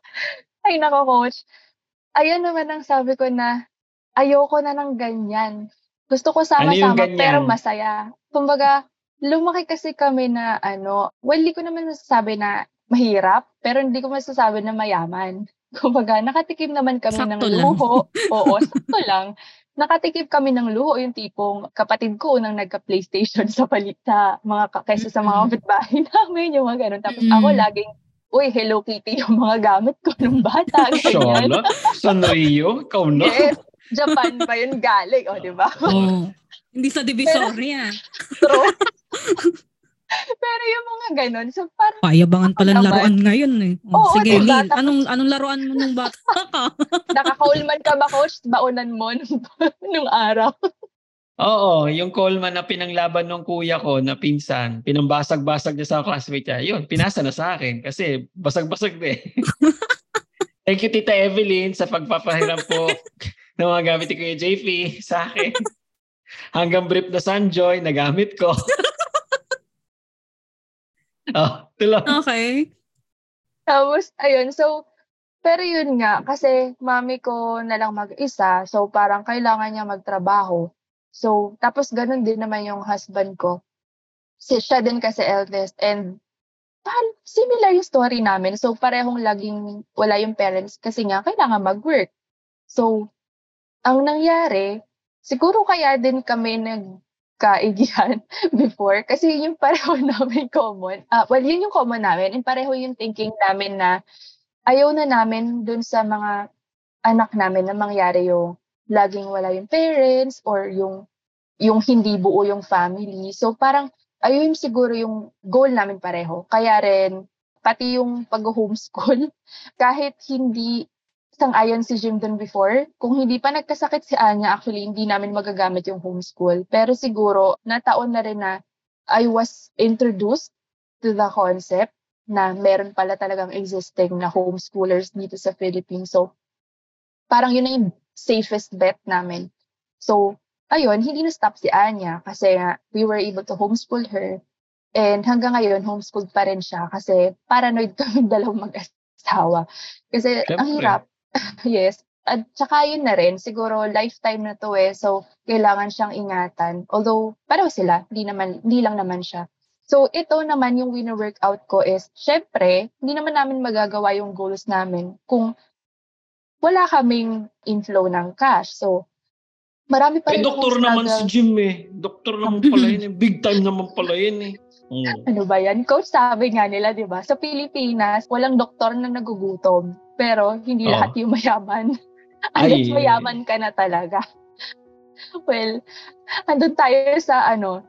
Ay, nako, coach. Ayun naman ang sabi ko na ayoko na ng ganyan. Gusto ko Ano yung sama-sama ganyan? pero masaya. Kumbaga, lumaki kasi kami na ano, well, hindi ko naman masasabi na mahirap, pero hindi ko masasabi na mayaman. Kumbaga, nakatikim naman kami ng Sakto lang. luho. Oo, sakto lang. Nakatikim kami ng luho, yung tipong kapatid ko unang nagka-PlayStation sa palit sa mga ka- kaysa sa mga Mm. kapitbahay namin, yung mga ganun. Tapos ako Mm. laging, uy, Hello Kitty yung mga gamit ko nung bata. ganyan. Charlotte? Sanrio? Ikaw na? Yes. Japan pa yun galing. O, di ba? Hindi sa Divisoria. True. Pero yung mga ganun, so parang, Payabangan pala naman. laruan ngayon eh. Oh, Oo, sige, diba? Lil, anong, anong laruan mo nung bata ka? naka-Coleman ka ba, coach? Baunan mo nung, nung araw. Oo, yung Coleman na pinanglaban ng kuya ko na pinsan, pinambasag-basag niya sa classmate niya, yun, pinasa na sa akin kasi basag-basag din. Thank you, Tita Evelyn, sa pagpapahiram po ng mga gamit ni Kuya JP sa akin. Hanggang brief na Sunjoy, nagamit ko. oh, tuloy. okay. Tapos, ayun, so, pero yun nga, kasi mami ko na lang mag-isa, so parang kailangan niya magtrabaho. So, tapos ganun din naman yung husband ko. Si, siya din kasi eldest, and parang similar yung story namin. So, parehong laging wala yung parents kasi nga kailangan mag-work. So, ang nangyari, siguro kaya din kami nagkaigihan before kasi yung pareho namin common. ah well, yun yung common namin. And pareho yung thinking namin na ayaw na namin dun sa mga anak namin na mangyari yung laging wala yung parents or yung yung hindi buo yung family. So parang ayun siguro yung goal namin pareho. Kaya rin pati yung pag-homeschool kahit hindi sang-ayon si Jim dun before, kung hindi pa nagkasakit si Anya, actually hindi namin magagamit yung homeschool. Pero siguro nataon na rin na I was introduced to the concept na meron pala talagang existing na homeschoolers dito sa Philippines. So, parang yun na yung safest bet namin. So, ayun, hindi na-stop si Anya kasi we were able to homeschool her. And hanggang ngayon, homeschooled pa rin siya kasi paranoid kami dalawang mag-asawa. Kasi ang Siyempre. hirap. Yes. At saka yun na rin, siguro lifetime na to eh. So, kailangan siyang ingatan. Although, pareho sila, hindi, naman, hindi lang naman siya. So, ito naman yung wino-workout ko is, syempre, hindi naman namin magagawa yung goals namin kung wala kaming inflow ng cash. So, marami pa Eh, rin doktor akong naman si. Jim eh. Doktor naman pala yun eh. Big time naman pala yun eh. Mm. Ano ba yan? Coach, sabi nga nila, di ba? Sa Pilipinas, walang doktor na nagugutom. Pero hindi Oo. lahat yung mayaman. Ay. Unless mayaman ka na talaga. well, andun tayo sa ano,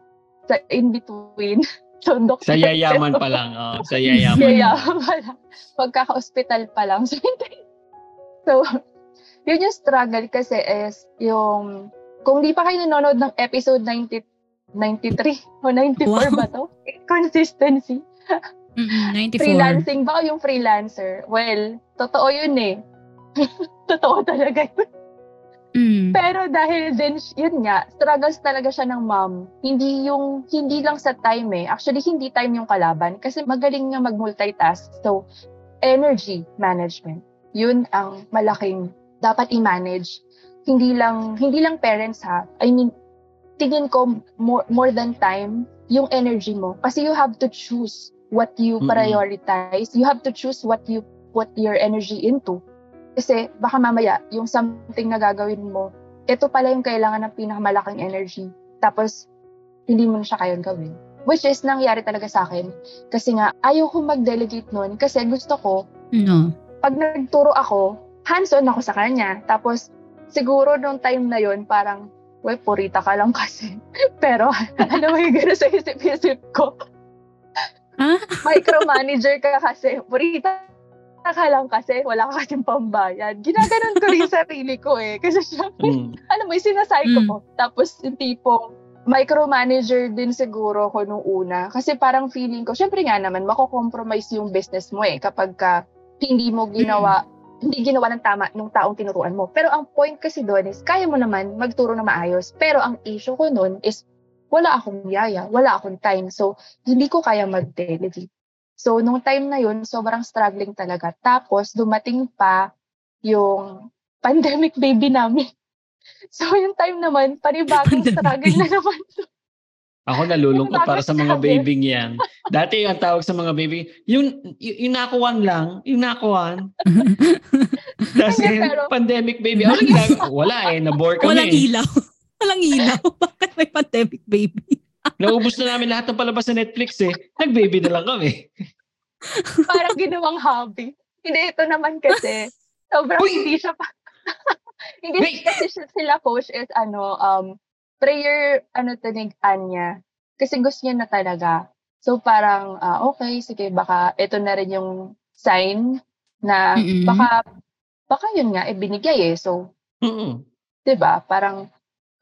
sa in-between. So, doktor. Sa yayaman pa lang. Oh, sa yayaman. Yayaman pa lang. Pagkaka-hospital pa lang. So, so, yun yung struggle kasi is yung, kung di pa kayo nanonood ng episode 90, 93 o 94 Wow. ba to? consistency. Mm-mm, 94. Freelancing ba o yung freelancer? Well, totoo yun eh. totoo talaga yun. Mm. Pero dahil din, yun nga, struggles talaga siya ng mom. Hindi yung, hindi lang sa time eh. Actually, hindi time yung kalaban. Kasi magaling nga mag-multitask. So, energy management. Yun ang malaking dapat i-manage. Hindi lang, hindi lang parents ha. I mean, tingin ko more, more than time, yung energy mo. Kasi you have to choose what you Mm-mm. prioritize. You have to choose what you put your energy into. Kasi baka mamaya, yung something na gagawin mo, ito pala yung kailangan ng pinakamalaking energy. Tapos, hindi mo na siya kayang gawin. Which is, nangyari talaga sa akin. Kasi nga, ayaw ko mag-delegate nun kasi gusto ko, No. pag nagturo ako, hands-on ako sa kanya. Tapos, siguro nung time na yon parang, well, purita ka lang kasi. Pero, alam mo yung gano'n sa isip-isip ko. Ah? Micromanager ka kasi. Purita ka lang kasi. Wala ka kasing pambayad. Ginaganon ko rin sarili ko eh. Kasi syempre, Mm. alam mo, sinasay ko Mm. Tapos, yung tipong, micromanager din siguro ko nung una. Kasi parang feeling ko, syempre nga naman, mako-compromise yung business mo eh kapag ka hindi mo ginawa, hindi ginawa ng tama nung taong tinuruan mo. Pero ang point kasi doon is, kaya mo naman magturo na maayos. Pero ang issue ko noon is, wala akong yaya, wala akong time. So, hindi ko kaya mag-delegate. So, nung time na yun, sobrang struggling talaga. Tapos, dumating pa yung pandemic baby namin. So, yung time naman, panibagong struggle na naman. Ako nalulungkot Yung para sa mga babying yan. Dati yung tawag sa mga baby, yung, yung nakuwan lang, yung nakuwan. Tapos pero- pandemic baby. Ano ginagawa? Wala eh, nabore kami. Walang ilaw. Walang ilaw. Bakit may pandemic baby? Naubos na namin lahat ng palabas sa Netflix eh. Nag-baby na lang kami. Parang ginawang hobby. Hindi, ito naman kasi, sobrang Uy! hindi siya pa. hindi Wait! kasi siya- sila coach is ano, um, prayer, ano tinig niya. Kasi gusto niya na talaga. So parang, ah, okay, sige, baka ito na rin yung sign na Mm-mm. baka, baka yun nga, eh, binigay eh. So, Mm-mm. 'di ba? Parang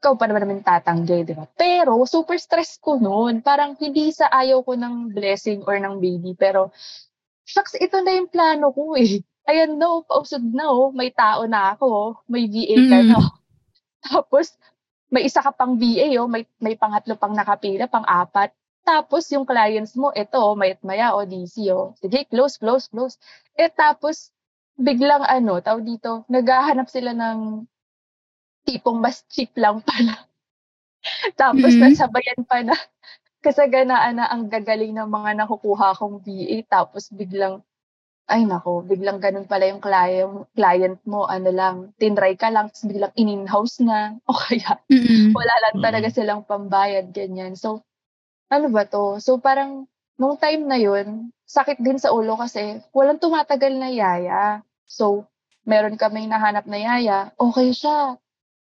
ikaw pa naman naman tatanggi, 'di ba? Pero super stress ko noon. Parang hindi sa ayaw ko ng blessing or ng baby, pero shucks, ito na yung plano ko eh. Ayan no, pausod na oh, may tao na ako, oh. may VA ka Mm. na. oh. Tapos may isa ka pang VA oh, may may pangatlo pang nakapila, pang apat. Tapos yung clients mo, ito, oh, mayat maya, o DC, oh. Sige, close, close, close. Eh tapos, biglang ano, tawag dito, naghahanap sila ng tipong mas cheap lang pala. Tapos Mhm. nasabayan pa na kasaganaan na ang gagaling ng mga nakukuha kong VA. Tapos biglang, ay nako, biglang ganun pala yung client, client mo, ano lang, tinry ka lang, tapos biglang in-house na, o kaya Mm-mm. wala lang talaga silang pambayad, ganyan. So, ano ba to? So, parang, nung time na yun, sakit din sa ulo kasi walang tumatagal na yaya. So, meron kaming nahanap na yaya, okay siya.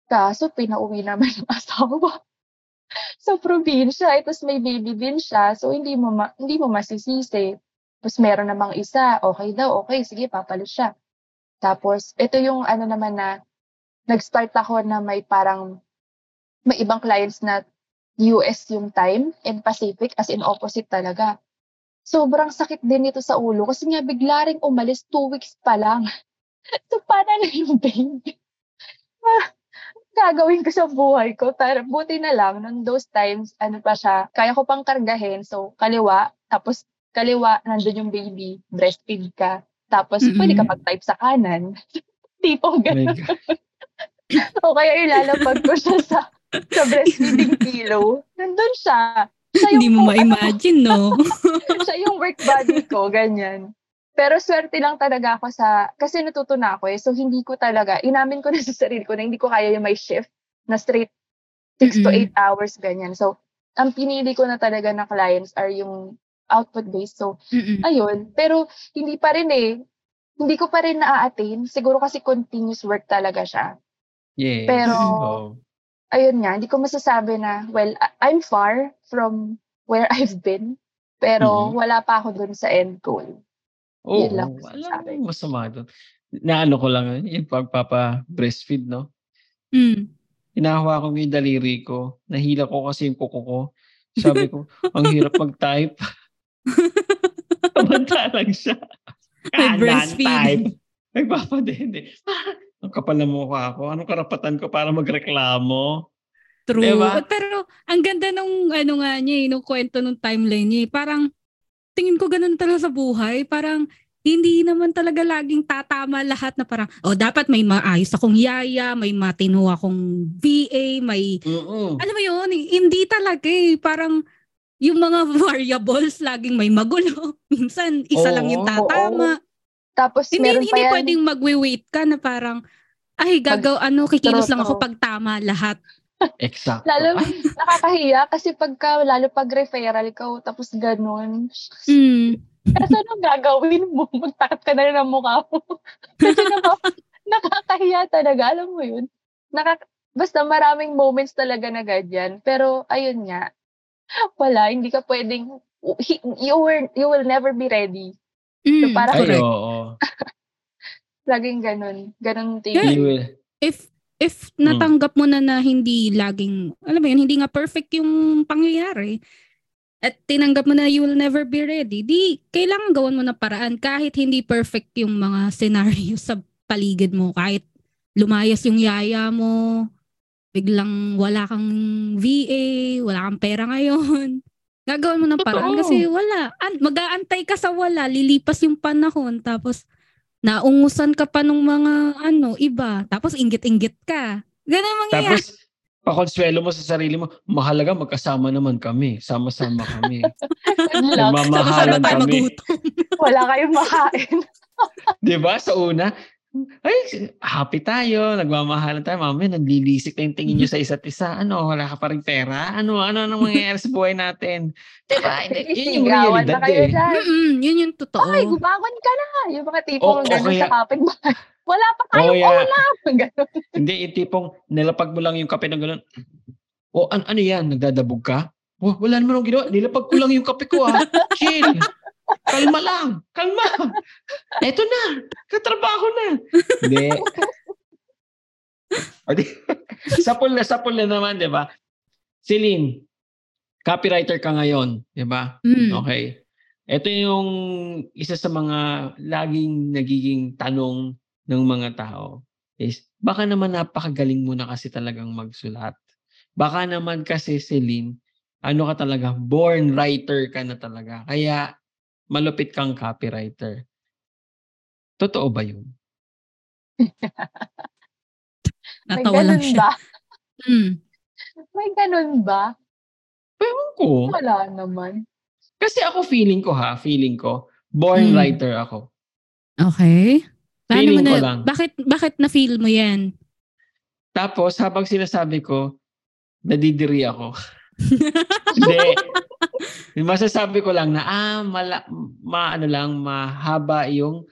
Kaso, pinauwi naman ng asawa sa probinsya. Eh, Tapos may baby din siya. So, hindi mo, ma- hindi mo masisisi. Tapos meron namang isa, okay daw, okay, sige, papalit siya. Tapos, ito yung ano naman na, nag-start ako na may parang, may ibang clients na US yung time and Pacific as in opposite talaga. Sobrang sakit din ito sa ulo kasi nga bigla ring umalis two weeks pa lang. so, paano na yung baby? Gagawin ko sa buhay ko. Pero buti na lang, nung those times, ano pa siya, kaya ko pang kargahin. So, kaliwa, tapos kaliwa, nandun yung baby, breastfeed ka. Tapos, Mm-mm. pwede ka mag-type sa kanan. Tipong Oh gano'n. God. o kaya ilalapag ko siya sa, sa breastfeeding pillow. Nandun siya. Siya Hindi mo ano, ma-imagine, no? siya yung work buddy ko, ganyan. Pero swerte lang talaga ako sa, kasi natuto na ako eh, so hindi ko talaga, inamin ko na sa sarili ko na hindi ko kaya yung may shift na straight 6 to Mm-mm. 8 hours, ganyan. So, ang pinili ko na talaga na clients are yung output-based. So, Mm-mm. ayun. Pero, hindi pa rin eh. Hindi ko pa rin na-attain. Siguro kasi continuous work talaga siya. Yes. Pero, Oh. ayun nga, hindi ko masasabi na, well, I- I'm far from where I've been. Pero, Mhm. wala pa ako dun sa end goal. Yun lang masasabi. namang masama doon. Naano ko lang, yung pagpapa-breastfeed, no? Mm. Hinahawa ko yung daliri ko. Nahila ko kasi yung kuko ko. Sabi ko, ang hirap mag-type. Samantalang siya. Kanan breastfeeding. type. Nagpapadede. Ang kapal na mukha ko. Anong karapatan ko para magreklamo? True. Diba? Pero ang ganda nung ano nga niya, eh, nung kwento nung timeline niya. eh. Parang tingin ko ganun talaga sa buhay. Parang hindi naman talaga laging tatama lahat na parang, oh dapat may maayos akong yaya, may matino akong VA, may, Mm-mm. alam mo yun, eh, hindi talaga eh. Parang yung mga variables laging may magulo. Minsan, isa lang yung Oo, tatama. Tapos Hindi, meron hindi pa yan. pwedeng mag-wait ka na parang, ay, gagaw, ano, kikilos lang ako pag tama lahat. Exact. Lalo, Ay, nakakahiya kasi pagka, lalo pag referral ka, tapos ganun. Mm. Kasi anong gagawin mo? Magtakot ka na rin ang mukha mo. kasi naka, nakakahiya talaga, alam mo yun. Nakaka, basta maraming moments talaga na ganyan. Pero, ayun nga, wala, hindi ka pwedeng, you, were, you will never be ready. Mm, So, parang- ay, oo. Laging ganun. Ganun Yeah. tingin. You will. if if Hmm. natanggap mo na na hindi laging alam mo yun hindi nga perfect yung pangyayari at tinanggap mo na you will never be ready di kailangan gawan mo ng paraan kahit hindi perfect yung mga scenario sa paligid mo kahit lumayas yung yaya mo biglang wala kang VA wala kang pera ngayon gagawin mo ng paraan Totoo. kasi wala An- mag-aantay ka sa wala lilipas yung panahon tapos naungusan ka pa ng mga ano, iba. Tapos inggit-inggit ka. Ganun mangyayari. Tapos, pakonsuelo mo sa sarili mo, mahalaga magkasama naman kami. Sama-sama kami. Nagmamahalan tayo kami. magutom. Wala kayong makain. Di ba? Sa una, ay, happy tayo, nagmamahalan tayo. Mamaya, naglilisik na yung tingin nyo sa isa't isa. Ano, wala ka pa rin pera? Ano, ano, ano mangyayari sa buhay natin? Di ba? Hindi, Yun yung realidad eh. Mm-mm, yun yung totoo. Ay, gumawan ka na. Yung mga tipong o gano'n kaya- sa kapitbahay. Wala pa O kayong kaya- ulam. Gano'n. Hindi, yung tipong nilapag mo lang yung kape ng gano'n. O, an ano yan? Nagdadabog ka? O, wala naman akong ginawa. Nilapag ko lang yung kape ko ah. Chill. Kalma lang. Kalma. Eto na. Katrabaho na. Hindi. Sapul na, sapul na naman, di ba? Celine, copywriter ka ngayon, di ba? Mm. Okay. Ito yung isa sa mga laging nagiging tanong ng mga tao is baka naman napakagaling mo na kasi talagang magsulat. Baka naman kasi Celine, ano ka talaga, born writer ka na talaga. Kaya malupit kang copywriter. Totoo ba yun? Natawa lang ganun siya. ba? Mm. May ganun ba? Ewan ko. Wala naman. Kasi ako feeling ko ha, feeling ko, born Hmm. writer ako. Okay. Paano mo Feeling na, ko lang. bakit, bakit na-feel mo yan? Tapos habang sinasabi ko, nadidiri ako. Hindi. Masasabi ko lang na ah mala, ma ano lang mahaba yung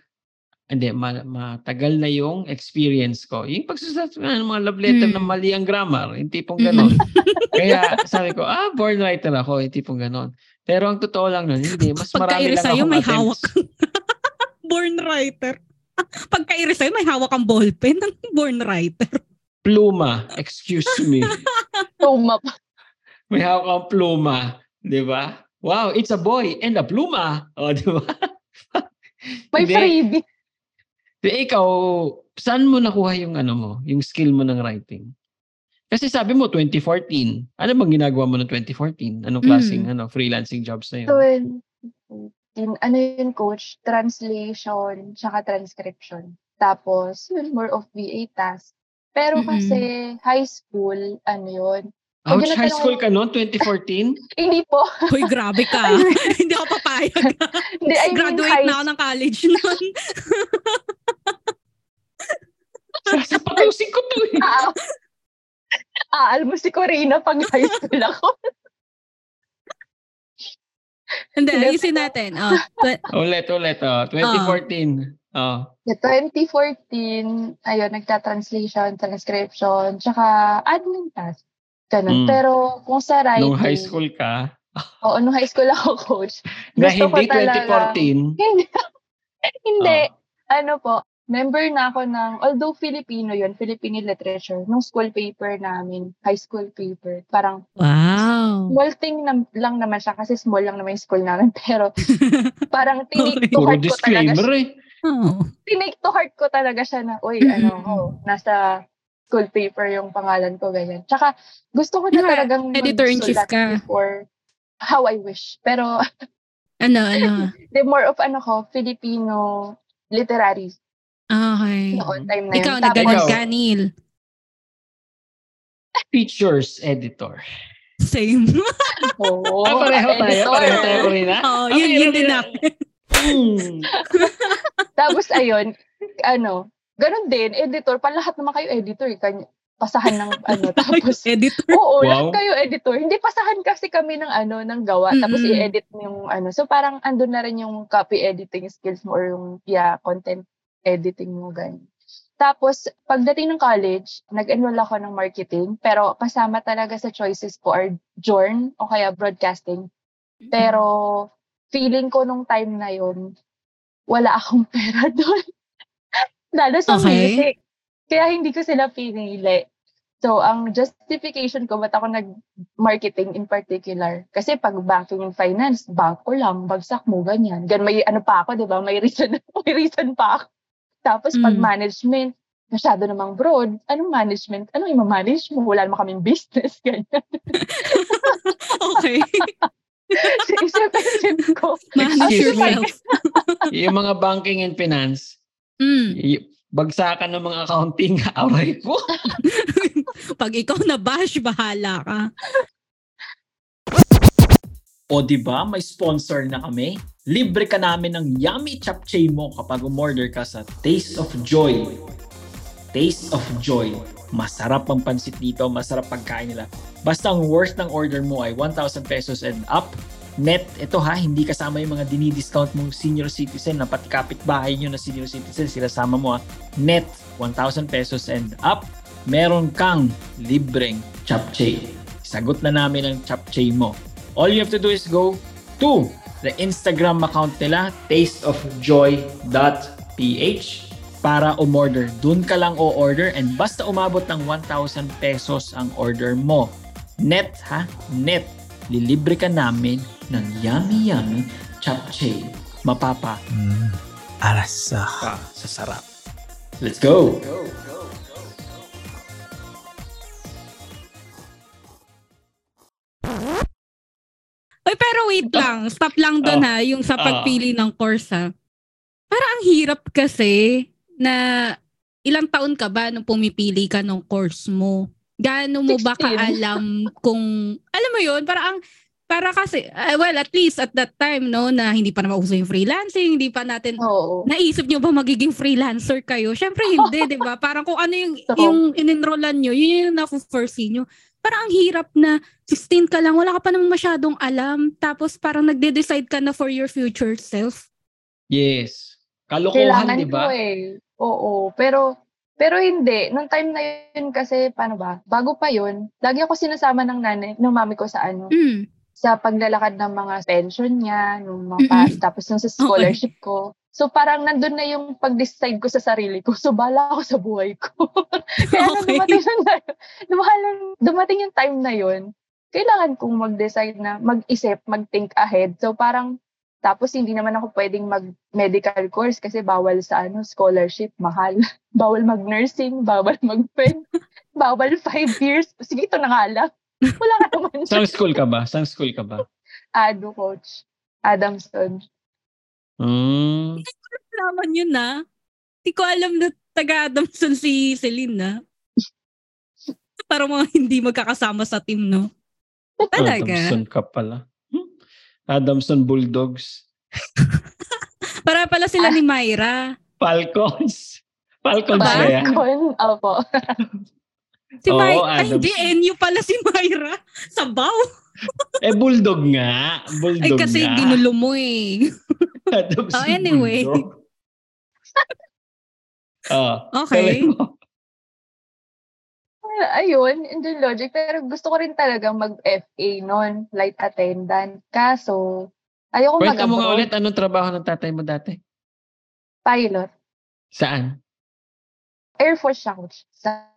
hindi ma, matagal na yung experience ko. Yung pagsusulat ng mga love letter Mm. na mali ang grammar, yung tipong ganon. Kaya sabi ko, ah, born writer ako, yung tipong ganon. Pero ang totoo lang nun, hindi. Mas marami lang sa'yo, may attempts. hawak. born writer. Pagka-iri sa'yo, may hawak kang ballpen ng born writer. Pluma, excuse me. Pa. May hawak kang pluma. Di ba? Wow, it's a boy and a pluma. O, di ba? May freebie. Di, ikaw, saan mo nakuha yung ano mo, yung skill mo ng writing? Kasi sabi mo 2014. Ano bang ginagawa mo noong 2014? Anong klaseng ano, freelancing jobs na yun? So, yun, ano yun, coach? Translation, tsaka transcription. Tapos, yun, more of VA task. Pero kasi, high school, ano yun? Ouch, Pag high school ka noon, 2014? Hindi po. Hoy, grabe ka. Hindi ako papayag. Hindi, I mean, Graduate high na ako ng college noon. Sasapatusin ko to eh. Ah, ah, alam mo si Corina pag high school ako. Hindi, ayusin natin. Oh, tw- Ulit, ulit. Oh. 2014. Oh. The 2014, ayun, nagta-translation, transcription, tsaka admin task. Ganun. Mm. Pero kung sa writing, Nung high school ka, oo, nung high school ako, coach. na Gusto ko hindi talaga- 2014. Hindi. Hindi. Oh. Ano po, member na ako ng, although Filipino yun, Filipino literature, nung school paper namin, high school paper. Parang Wow. small thing na, lang naman siya kasi small lang naman yung school namin. Pero parang Okay. to heart ko talaga siya. eh. Oh. To heart ko talaga siya na, uy, ano, oh, nasa school paper yung pangalan ko, ganyan. Tsaka, gusto ko na Nga, talagang editor-in-chief ka. before how I wish. Pero, Ano, ano? the more of ano ko, Filipino literary Okay. noon time na yun. Ikaw, Ikaw. ka, Neil. Features editor. Same. Oo, ah, pareho tayo. editor. Pareho tayo ko rin, ha? Oo, Ah, yun, meron yun din namin. Hmm. Tapos, ayun, ano, ganun din, editor, pa lahat naman kayo editor, eh, kanya, pasahan ng ano, tapos, Editor. oo, Wow. lahat kayo editor. Hindi pasahan kasi kami ng ano, ng gawa, tapos Mm-mm. i-edit mo yung ano. So, parang andun na rin yung copy editing skills mo or yung, yeah, content editing mo, ganyan. Tapos, pagdating ng college, nag-enroll ako ng marketing, pero kasama talaga sa choices ko are journ o kaya broadcasting. Pero, feeling ko nung time na yun, wala akong pera doon. Lalo sa Okay. music. Kaya hindi ko sila pinili. So, ang justification ko, ba't ako nag-marketing in particular? Kasi pag banking and finance, banko lang, bagsak mo, ganyan. Gan may ano pa ako, di ba? May reason, may reason pa ako. Tapos pag Mm. management, masyado namang broad. Anong management? Anong ima-manage mo? Wala naman kaming business, ganyan. Okay. so, isip-isip ko. Manage Excuse me. yourself. yung mga banking and finance, Mm. y- bagsakan ng mga accounting, aray ko. Pag ikaw na bash, bahala ka. O di ba may sponsor na kami? Libre ka namin ng yummy chapchay mo kapag umorder ka sa Taste of Joy. Taste of Joy. Masarap ang pansit dito, masarap pagkain nila. Basta ang worth ng order mo ay 1,000 pesos and up. Net, ito ha, hindi kasama yung mga dinidiscount mong senior citizen na pati kapitbahay nyo na senior citizen, sila sama mo ha. Net, 1,000 pesos and up. Meron kang libreng chapchay. Sagot na namin ang chapchay mo. All you have to do is go to the Instagram account nila, tasteofjoy.ph para umorder. Doon ka lang o-order and basta umabot ng 1,000 pesos ang order mo. Net ha? Net. Lilibre ka namin ng yummy yummy chapchay. Mapapa Mm, arasa. pa sa sarap. Let's go! Uy, pero wait lang. Stop lang doon ha. Yung sa Ah. pagpili ng course ha. Para ang hirap kasi na ilang taon ka ba nung pumipili ka ng course mo? Gaano mo ba 16. kaalam kung, alam mo yun, para ang, para kasi, ah, well, at least at that time, no, na hindi pa naman uso yung freelancing, hindi pa natin, Oo. naisip nyo ba magiging freelancer kayo? Siyempre hindi, di ba? Parang kung ano yung, Totoo. yung in-enrollan nyo, yun yung na-foresee nyo. Parang ang hirap na 16 ka lang, wala ka pa naman masyadong alam, tapos parang nagde-decide ka na for your future self. Yes. Kalokohan, di ba? eh. Oo. Pero, pero hindi. Nung time na yun kasi, paano ba? Bago pa yun, lagi ako sinasama ng nanay, ng mami ko sa ano, Mm. Sa paglalakad ng mga pension niya, nung mga pa- tapos nung sa scholarship ko. So parang nandun na yung pag-decide ko sa sarili ko. So bala ako sa buhay ko. Kaya nung Okay. dumating, yung, dumating, dumating yung time na yun, kailangan kong mag-decide na mag-isip, mag-think ahead. So parang, tapos hindi naman ako pwedeng mag-medical course kasi bawal sa ano scholarship, mahal. bawal mag-nursing, bawal mag-pen, bawal five years. Sige, ito na nga lang. Wala ka naman Saan school ka ba? Saan school ka ba? Ado coach. Adamson. Hmm. Naman yun na. Hindi ko alam na taga-Adamson si Celine na. Para mga hindi magkakasama sa team, no? Talaga? Adamson ka pala. Hmm. Adamson Bulldogs. Para pala sila ni Myra. Falcons. Falcons Ba? yan? Opo. Si Oo, Myra. Ay, hindi. NU pala si Myra. Sabaw. Eh, Bulldog nga. Bulldog Ay, kasi nga. ginulo mo eh. Adamson Oh, anyway. Ah, Okay. mo. Ayun, in the logic. Pero gusto ko rin talaga mag-FA noon, flight attendant. Kaso, ayoko Kwenta mo nga mag-abroad. ulit, anong trabaho ng tatay mo dati? Pilot. Saan? Air Force siya, coach. Sa,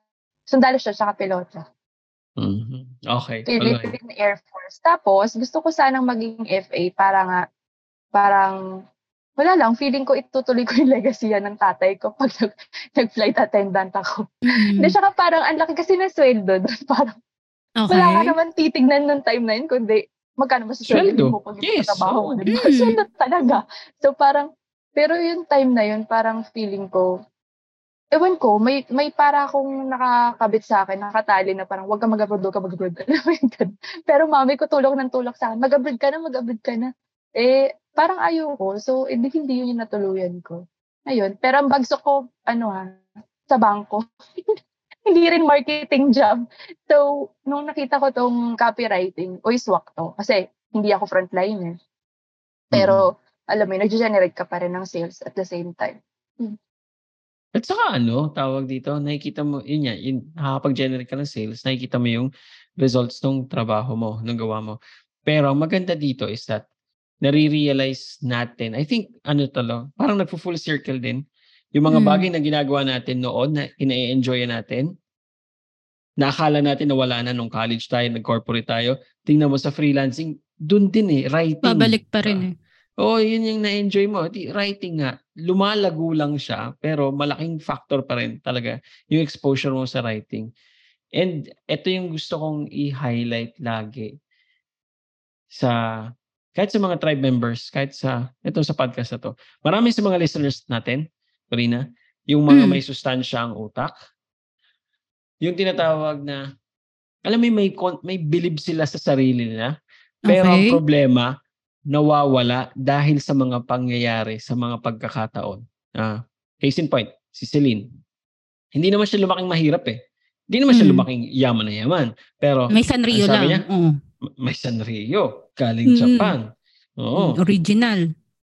sundalo siya, siya pilota. Mhm. Okay. Philippine Air Force. Tapos, gusto ko sanang maging FA para nga, parang, wala lang, feeling ko itutuloy ko yung legacy yan ng tatay ko pag nag, nag-flight attendant ako. Mm. Hindi, saka parang, ang laki kasi ng sweldo doon. Parang, Okay. wala ka naman titignan nung time na yun, kundi, magkano ba sa sweldo Sweldo. mo pag Yes, trabaho mo. oo. Diba? Mm. Sweldo talaga. So, parang, pero yung time na yun, parang feeling ko, ewan ko, may may para akong nakakabit sa akin, nakatali na parang wag ka mag-abroad, wag ka mag-abroad. Pero mami ko tulong ng tulak sa akin, mag-abroad ka na, mag-abroad ka na. Eh, parang ayoko. So, eh, di- hindi yun yung natuluyan ko. Ayun. Pero ang bagso ko, ano ha, sa bangko. hindi rin marketing job. So, nung nakita ko tong copywriting, uy, swak to. Kasi, hindi ako frontliner. Pero, alam mo, nag-generate ka pa rin ng sales at the same time. At saka ano, tawag dito, nakikita mo, yun nga, yun, nakakapag-generate ka ng sales, nakikita mo yung results ng trabaho mo, ng gawa mo. Pero ang maganda dito is that, nare-realize natin, I think, ano talo, parang nagpo-full circle din, yung mga Mm. bagay na ginagawa natin noon, na ina-enjoy natin, na akala natin na wala na nung college tayo, nag-corporate tayo, tingnan mo sa freelancing, dun din eh, writing. Babalik pa rin eh. Oo, yun yung na-enjoy mo. Di, writing nga, lumalago lang siya, pero malaking factor pa rin talaga yung exposure mo sa writing. And ito yung gusto kong i-highlight lagi sa kahit sa mga tribe members, kahit sa ito sa podcast na to. Marami sa mga listeners natin, Corina, yung mga Mm. may sustansya ang utak. Yung tinatawag na alam mo may may believe sila sa sarili nila. Pero ang Okay. problema, nawawala dahil sa mga pangyayari, sa mga pagkakataon. Ah, case in point, si Celine. Hindi naman siya lumaking mahirap eh. Hindi naman siya Mm. lumaking yaman na yaman. Pero May Sanrio lang. niya? Oo. m- may Sanrio, galing Mm. Japan. Oo. Mm, Original.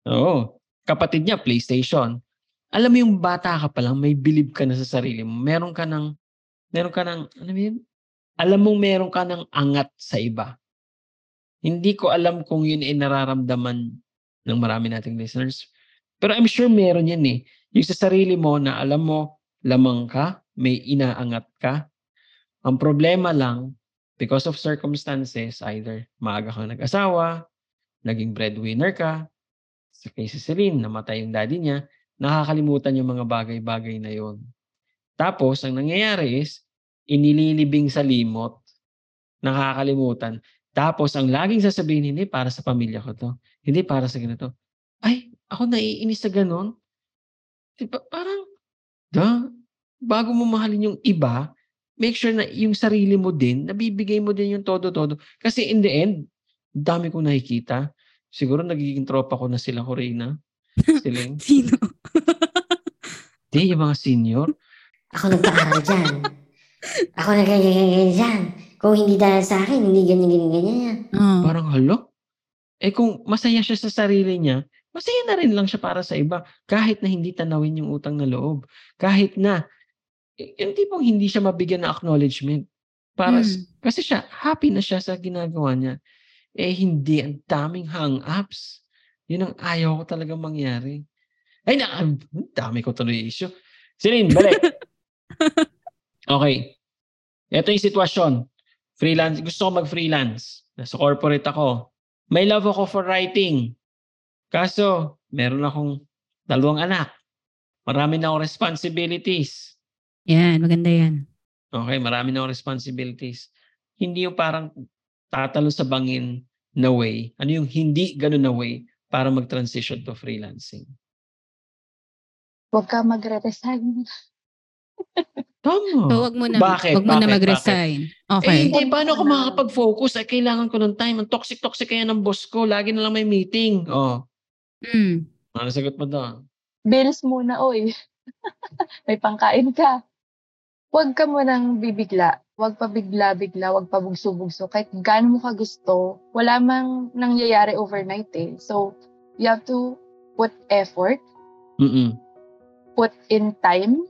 Oo. Kapatid niya, PlayStation. Alam mo yung bata ka pa lang, may believe ka na sa sarili mo. Meron ka ng, meron ka ng, mo yun? Alam mong meron ka ng angat sa iba. Hindi ko alam kung yun ay nararamdaman ng marami nating listeners. Pero I'm sure meron yan eh. Yung sa sarili mo na alam mo, lamang ka, may inaangat ka. Ang problema lang, because of circumstances, either maaga kang nag-asawa, naging breadwinner ka, sa kay si Celine, namatay yung daddy niya, nakakalimutan yung mga bagay-bagay na yon. Tapos, ang nangyayari is, inililibing sa limot, nakakalimutan. Tapos, ang laging sasabihin, hindi para sa pamilya ko to. Hindi para sa ganito. Ay, ako naiinis sa ganon. Diba, parang, da, bago mo mahalin yung iba, make sure na yung sarili mo din, nabibigay mo din yung todo-todo. Kasi in the end, dami kong nakikita. Siguro nagiging tropa ko na sila, Corina. Siling. Sino? Di, yung mga senior. Ako nagpaaral dyan. Ako nagganyan-ganyan dyan. Kung hindi dahil sa akin, hindi ganyan-ganyan yan. Oo. Parang, halo? Eh kung masaya siya sa sarili niya, masaya na rin lang siya para sa iba. Kahit na hindi tanawin yung utang na loob. Kahit na, y- yung tipong hindi siya mabigyan ng acknowledgement. Para, s- Mm. kasi siya, happy na siya sa ginagawa niya. Eh hindi, ang daming hang-ups. Yun ang ayaw ko talaga mangyari. Ay, na, ang dami ko tuloy issue. Celine, balik. okay. Ito yung sitwasyon. Freelance, gusto ko mag-freelance. Nasa corporate ako. May love ako for writing. Kaso, meron akong dalawang anak. Marami na akong responsibilities. Yan, maganda yan. Okay, marami na akong responsibilities. Hindi yung parang tatalo sa bangin na way. Ano yung hindi ganun na way para mag-transition to freelancing. Huwag ka magre-resign. Tama. So, wag mo na, Bakit? wag mo na Bakit? mag-resign. Eh, Okay. hindi. Wag Paano ako na. makakapag-focus? Ay, kailangan ko ng time. Ang toxic-toxic kaya ng boss ko. Lagi na lang may meeting. Oh, Mm. ano sagot mo doon? Bills muna, oy. May pangkain ka. Huwag ka munang bibigla. Huwag pa bigla-bigla, huwag pa bugso-bugso. Kahit gaano mo ka gusto, wala mang nangyayari overnight eh. So, you have to put effort, Mm-mm. put in time.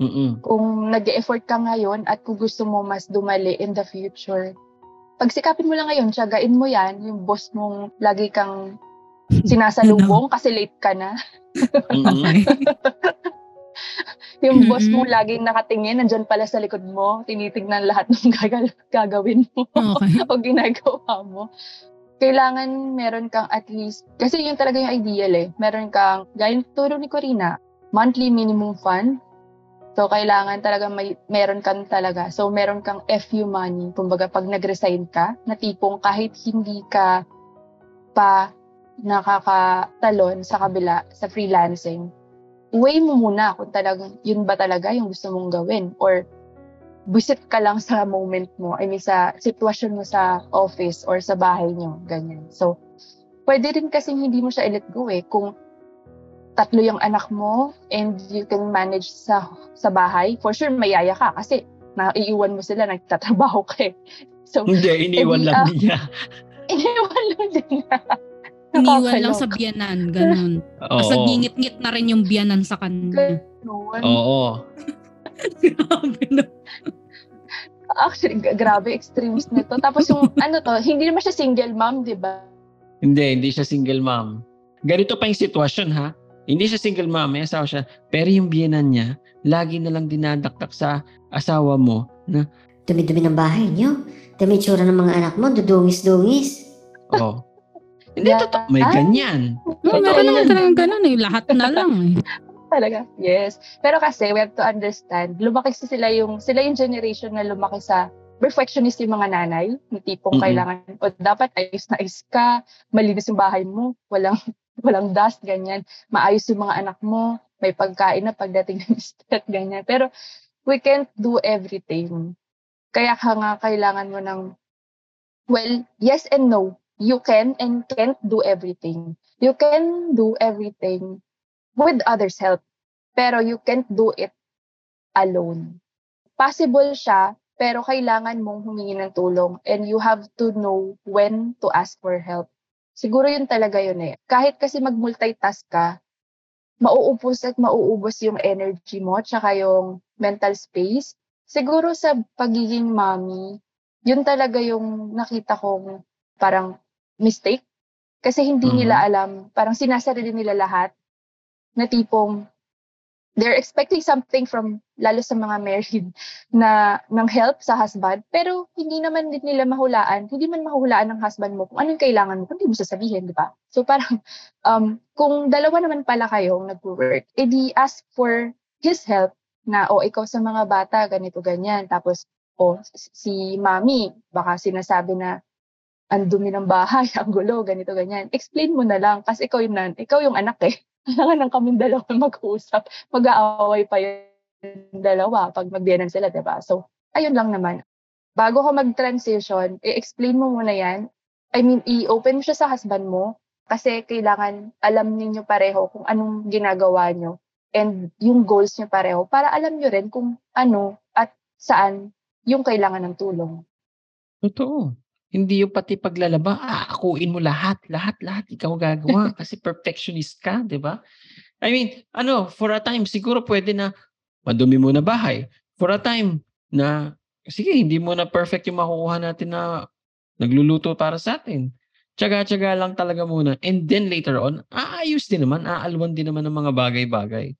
Mm-mm. Kung nag-effort ka ngayon at kung gusto mo mas dumali in the future, pagsikapin mo lang ngayon, tiyagain mo yan, yung boss mong lagi kang sinasalubong kasi late ka na. Okay. yung boss mo laging nakatingin, nandyan pala sa likod mo, tinitignan lahat ng gagal- gagawin mo Okay. o ginagawa mo. Kailangan meron kang at least, kasi yun talaga yung ideal eh, meron kang, gaya ng turo ni Corina, monthly minimum fund. So, kailangan talaga may, meron kang talaga. So, meron kang FU money. Kumbaga, pag nag-resign ka, na tipong kahit hindi ka pa nakakatalon sa kabila, sa freelancing, weigh mo muna kung talagang yun ba talaga yung gusto mong gawin or visit ka lang sa moment mo, I mean sa sitwasyon mo sa office or sa bahay nyo, ganyan. So, pwede rin kasing hindi mo siya i-let go eh. Kung tatlo yung anak mo and you can manage sa sa bahay, for sure mayaya ka kasi naiiwan mo sila, nagtatrabaho ka eh. So, Hindi, iniwan lang ah, niya. iniwan lang din na. Iniwan lang sa biyanan, ganun. Tapos Oo. nagingit-ngit na rin yung biyanan sa kanya. Ganun. Oo. Grabe no. Actually, grabe, extremes nito. Tapos yung, ano to, hindi naman siya single mom, di ba? Hindi, hindi siya single mom. Ganito pa yung sitwasyon ha. Hindi siya single mom, may asawa siya. Pero yung biyenan niya, lagi na lang dinadaktak sa asawa mo na, Dumi-dumi ng bahay niyo. Dami tsura ng mga anak mo, dudungis-dungis. oh. Hindi, Yeah. totoo. May Ay. ganyan. No, Totoo meron naman yan. talagang ganun eh. Lahat na lang eh. Talaga, yes. Pero kasi, we have to understand, lumaki si sila yung, sila yung generation na lumaki sa perfectionist yung mga nanay, yung tipong Mm-mm. kailangan, o dapat ayos na ayos ka, malinis yung bahay mo, walang, walang dust, ganyan, maayos yung mga anak mo, may pagkain na pagdating ng mister, ganyan. Pero, we can't do everything. Kaya ka nga kailangan mo ng, well, yes and no. You can and can't do everything. You can do everything with others' help. Pero you can't do it alone. Possible siya, pero kailangan mong humingi ng tulong and you have to know when to ask for help. Siguro yun talaga yun eh. Kahit kasi mag-multitask ka, mauubos at mauubos yung energy mo tsaka yung mental space. Siguro sa pagiging mommy, yun talaga yung nakita kong parang mistake. Kasi hindi Mhm. nila alam, parang sinasarili nila lahat na tipong they're expecting something from lalo sa mga married na ng help sa husband pero hindi naman din nila mahulaan hindi man mahulaan ng husband mo kung anong kailangan mo kung di mo sasabihin di ba so parang um kung dalawa naman pala kayong nag-work edi ask for his help na o ikaw sa mga bata ganito ganyan tapos o si mami baka sinasabi na ang dumi ng bahay, ang gulo, ganito, ganyan. Explain mo na lang kasi ikaw yung, nan- ikaw yung anak eh. Kailangan ng kaming dalawa mag-uusap. Mag-aaway pa yung dalawa pag magbiyanan sila, di ba? So, ayun lang naman. Bago ka mag-transition, i-explain mo muna yan. I mean, i-open mo siya sa husband mo kasi kailangan alam ninyo pareho kung anong ginagawa nyo and yung goals nyo pareho para alam nyo rin kung ano at saan yung kailangan ng tulong. Totoo. Hindi yung pati paglalaba, aakuin mo lahat, lahat, lahat ikaw gagawa kasi perfectionist ka, di ba? I mean, ano, for a time, siguro pwede na madumi mo na bahay. For a time na, sige, hindi mo na perfect yung makukuha natin na nagluluto para sa atin. Tsaga-tsaga lang talaga muna. And then later on, aayos din naman, aalwan din naman ng mga bagay-bagay.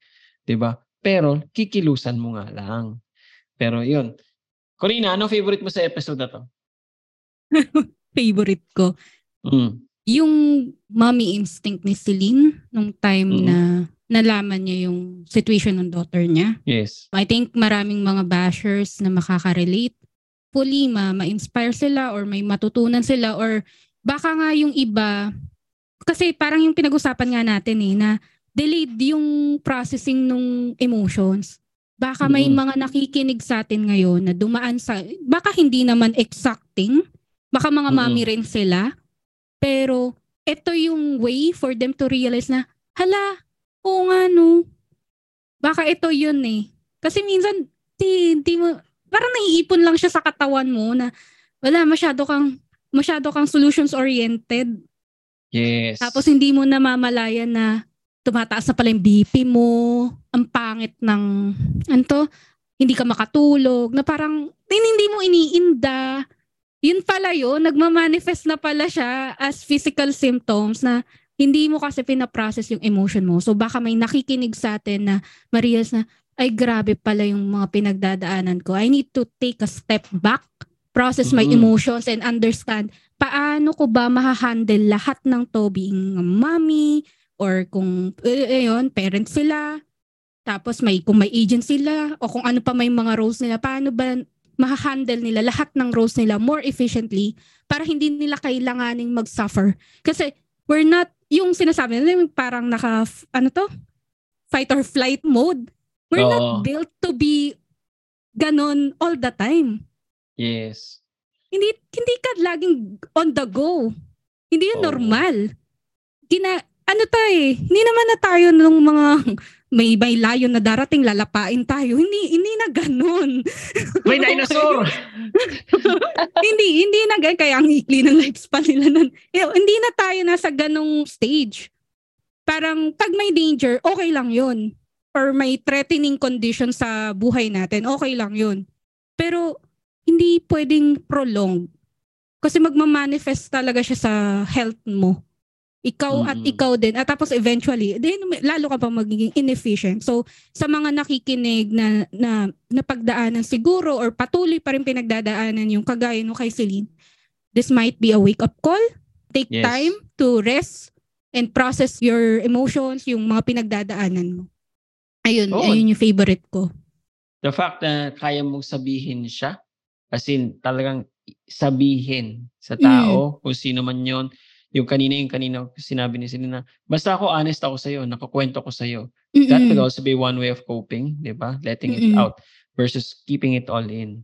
Di ba? Pero, kikilusan mo nga lang. Pero yun. Corina, ano favorite mo sa episode na to? Favorite ko. Mm. Yung mommy instinct ni Celine nung time Mhm. na nalaman niya yung situation ng daughter niya. Yes. I think maraming mga bashers na makaka-relate. Fully ma- ma-inspire sila or may matutunan sila or baka nga yung iba kasi parang yung pinag-usapan nga natin eh na delayed yung processing ng emotions. Baka may Mm. mga nakikinig sa atin ngayon na dumaan sa baka hindi naman exacting, baka mga Mm-mm. mami rin sila, pero ito yung way for them to realize na hala, oo nga no, baka ito yun eh. Kasi minsan, di, di mo, parang naiipon lang siya sa katawan mo na wala, masyado kang, masyado kang solutions oriented. Yes. Tapos hindi mo namamalayan na tumataas na pala yung BP mo, ang pangit ng, anto, hindi ka makatulog, na parang hindi mo iniinda. Yun pala yun, nagmamanifest na pala siya as physical symptoms na hindi mo kasi pinaprocess yung emotion mo. So baka may nakikinig sa atin na Marias na, ay grabe pala yung mga pinagdadaanan ko. I need to take a step back, process my Mhm. emotions and understand paano ko ba mahahandle lahat ng to being mommy or kung eh, ayun, parents sila. Tapos may kung may agent sila o kung ano pa may mga roles nila, paano ba mahahandle nila lahat ng roles nila more efficiently para hindi nila kailanganing mag-suffer. Kasi we're not, yung sinasabi nila, yung parang naka, ano to? Fight or flight mode. We're Oo. not built to be ganon all the time. Yes. Hindi hindi ka laging on the go. Hindi yun Oo. normal. Gina, ano tayo eh, hindi naman na tayo nung mga may may layon na darating lalapain tayo. Hindi hindi na ganun. May dinosaur! hindi hindi na ganun kaya ang ikli ng lifespan nila nun. Eh, hindi na tayo nasa ganong stage. Parang pag may danger, okay lang 'yun. Or may threatening condition sa buhay natin, okay lang 'yun. Pero hindi pwedeng prolonged. Kasi magmamanifest talaga siya sa health mo. Ikaw at Mm-mm. ikaw din. At tapos eventually, then lalo ka pa magiging inefficient. So, sa mga nakikinig na, na napagdaanan siguro or patuloy pa rin pinagdadaanan yung kagaya no kay Celine, this might be a wake-up call. Take Yes. time to rest and process your emotions, yung mga pinagdadaanan mo. Ayun, Oo. ayun yung favorite ko. The fact na kaya mong sabihin siya, as in talagang sabihin sa tao, kung sino man yon yung kanina yung kanina sinabi ni Selena, basta ako honest ako sa'yo, nakakwento ko sa'yo. That could Mm-mm. also be one way of coping, di ba? Letting it Mm-mm. out versus keeping it all in.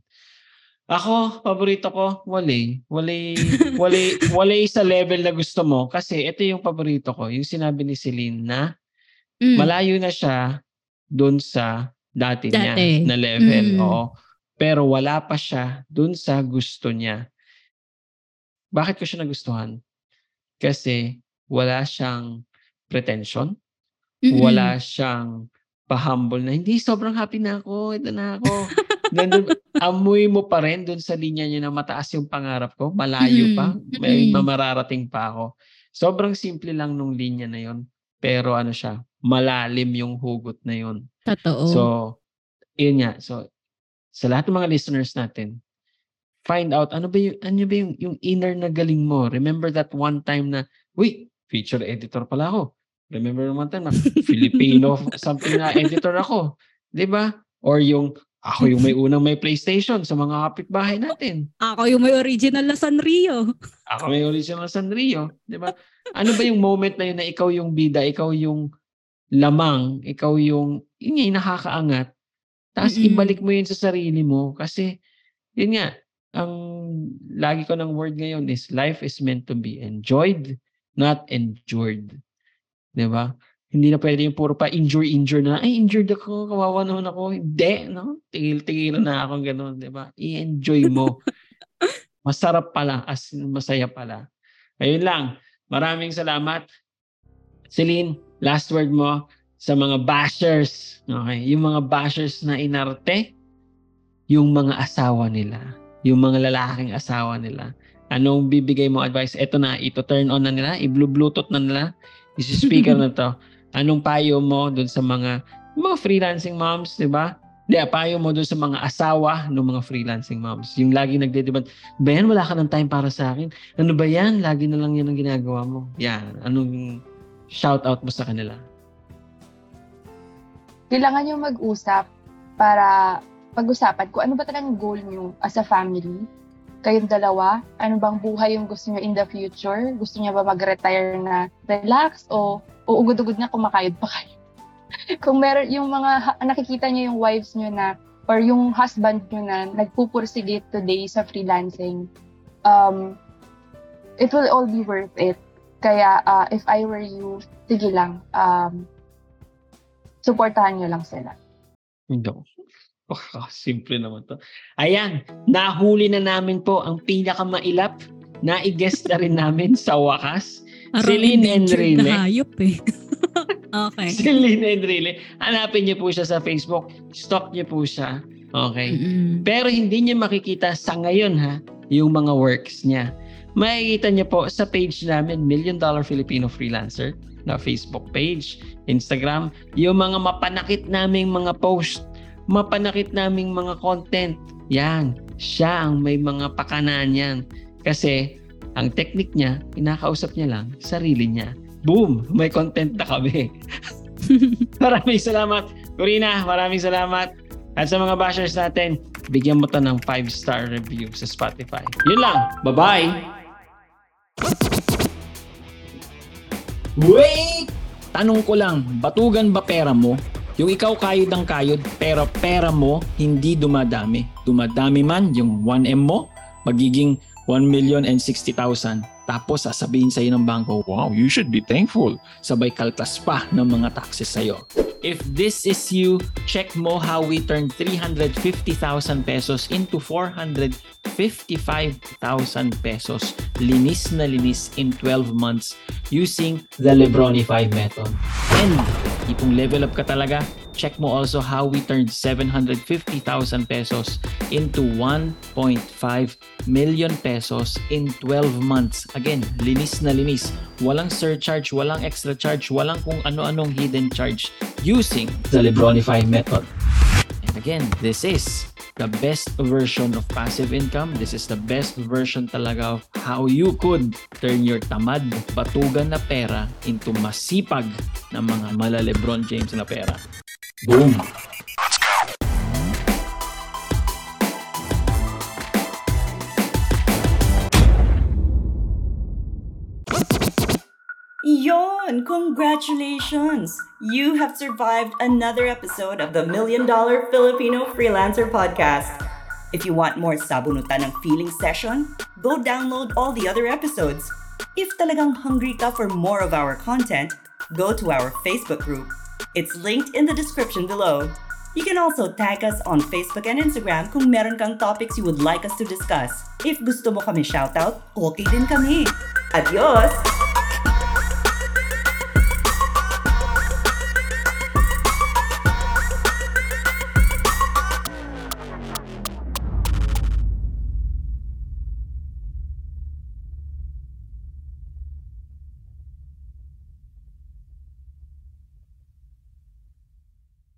Ako, paborito ko, wale. Wale, wale, wale sa level na gusto mo. Kasi ito yung paborito ko, yung sinabi ni Celine na Mm. malayo na siya doon sa dati, niya Dati. na level. Mm. Oo. Pero wala pa siya doon sa gusto niya. Bakit ko siya nagustuhan? Kasi wala siyang pretension. Wala siyang pa-humble na hindi sobrang happy na ako, ito na ako. Nandun, amoy mo pa rin doon sa linya niya na mataas yung pangarap ko, malayo pa, may Mm-mm. mamararating pa ako. Sobrang simple lang nung linya na yon pero ano siya, malalim yung hugot na yon Totoo. So, yun nga. So, sa lahat ng mga listeners natin, find out ano ba yung ano ba yung, yung inner na galing mo. Remember that one time na, uy, feature editor pala ako. Remember one time na Filipino something na editor ako. 'Di ba? Or yung ako yung may unang may PlayStation sa mga kapitbahay natin. Ako yung may original na Sanrio. Ako may original Sanrio, 'di ba? Ano ba yung moment na yun na ikaw yung bida, ikaw yung lamang, ikaw yung yun yung nakakaangat. Tapos Mm-mm. ibalik mo yun sa sarili mo kasi yun nga, ang lagi ko ng word ngayon is life is meant to be enjoyed, not endured. 'Di ba? Hindi na pwede yung puro pa injure injure na ay injured ako, kawawa naman ako. Hindi, no? Tigil-tigil na ako ganun, 'di ba? I-enjoy mo. Masarap pala, as masaya pala. Ayun lang. Maraming salamat. Celine, last word mo sa mga bashers. Okay? Yung mga bashers na inarte, yung mga asawa nila. Yung mga lalaking asawa nila. Anong bibigay mo advice? Ito na, ito turn on na nila, i-bluetooth na nila, isi-speaker na to. Anong payo mo dun sa mga mga freelancing moms, di ba? Di, payo mo dun sa mga asawa ng mga freelancing moms. Yung lagi nagdedebate, ba yan, wala ka ng time para sa akin? Ano ba yan? Lagi na lang yan ang ginagawa mo. Yan. Anong shout out mo sa kanila? kailangan yung mag-usap para pag-usapan kung ano ba talagang goal nyo as a family. Kayong dalawa, ano bang buhay yung gusto nyo in the future? Gusto nyo ba mag-retire na relax o uugod-ugod na kumakayod pa kayo? kung meron yung mga nakikita nyo yung wives nyo na or yung husband nyo na nagpupursige today sa freelancing, um, it will all be worth it. Kaya uh, if I were you, sige lang, um, supportahan nyo lang sila. Hindi. Oh, simple naman to. Ayan, nahuli na namin po ang pinakamailap na i-guest na rin namin sa wakas. Celine Enrile. na hayop eh. okay. Celine Enrile. Hanapin niyo po siya sa Facebook. Stalk niyo po siya. Okay. Mm-mm. Pero hindi niyo makikita sa ngayon ha. yung mga works niya. Makikita niyo po sa page namin, Million Dollar Filipino Freelancer, na Facebook page, Instagram, yung mga mapanakit naming mga post, mapanakit naming mga content. Yan, siya ang may mga pakanan yan. Kasi ang technique niya, pinakausap niya lang sarili niya. Boom! May content na kami. maraming salamat. Corina, maraming salamat. At sa mga bashers natin, bigyan mo to ng 5-star review sa Spotify. Yun lang. Bye-bye! Wait! Tanong ko lang, batugan ba pera mo? Yung ikaw kayod ang kayod, pero pera mo hindi dumadami. Dumadami man yung 1M mo, magiging 1,060,000. Tapos sasabihin sa'yo ng bangko, wow, you should be thankful. Sabay kaltas pa ng mga taxes sa'yo. If this is you, check mo how we turned 350,000 pesos into 455,000 pesos. Linis na linis in 12 months using the Lebronify method. And kung level up ka talaga, check mo also how we turned 750,000 pesos into 1.5 million pesos in 12 months. Again, linis na linis. Walang surcharge, walang extra charge, walang kung ano-anong hidden charge using the Lebronify method. And again, this is the best version of passive income. This is the best version talaga of how you could turn your tamad, batugan na pera into masipag na mga mala Lebron James na pera. Boom! Yon! Congratulations! You have survived another episode of the Million Dollar Filipino Freelancer Podcast. If you want more sabunutan ng feeling session, go download all the other episodes. If talagang hungry ka for more of our content, go to our Facebook group. It's linked in the description below. You can also tag us on Facebook and Instagram kung meron kang topics you would like us to discuss. If gusto mo kami shoutout, okay din kami. Adios!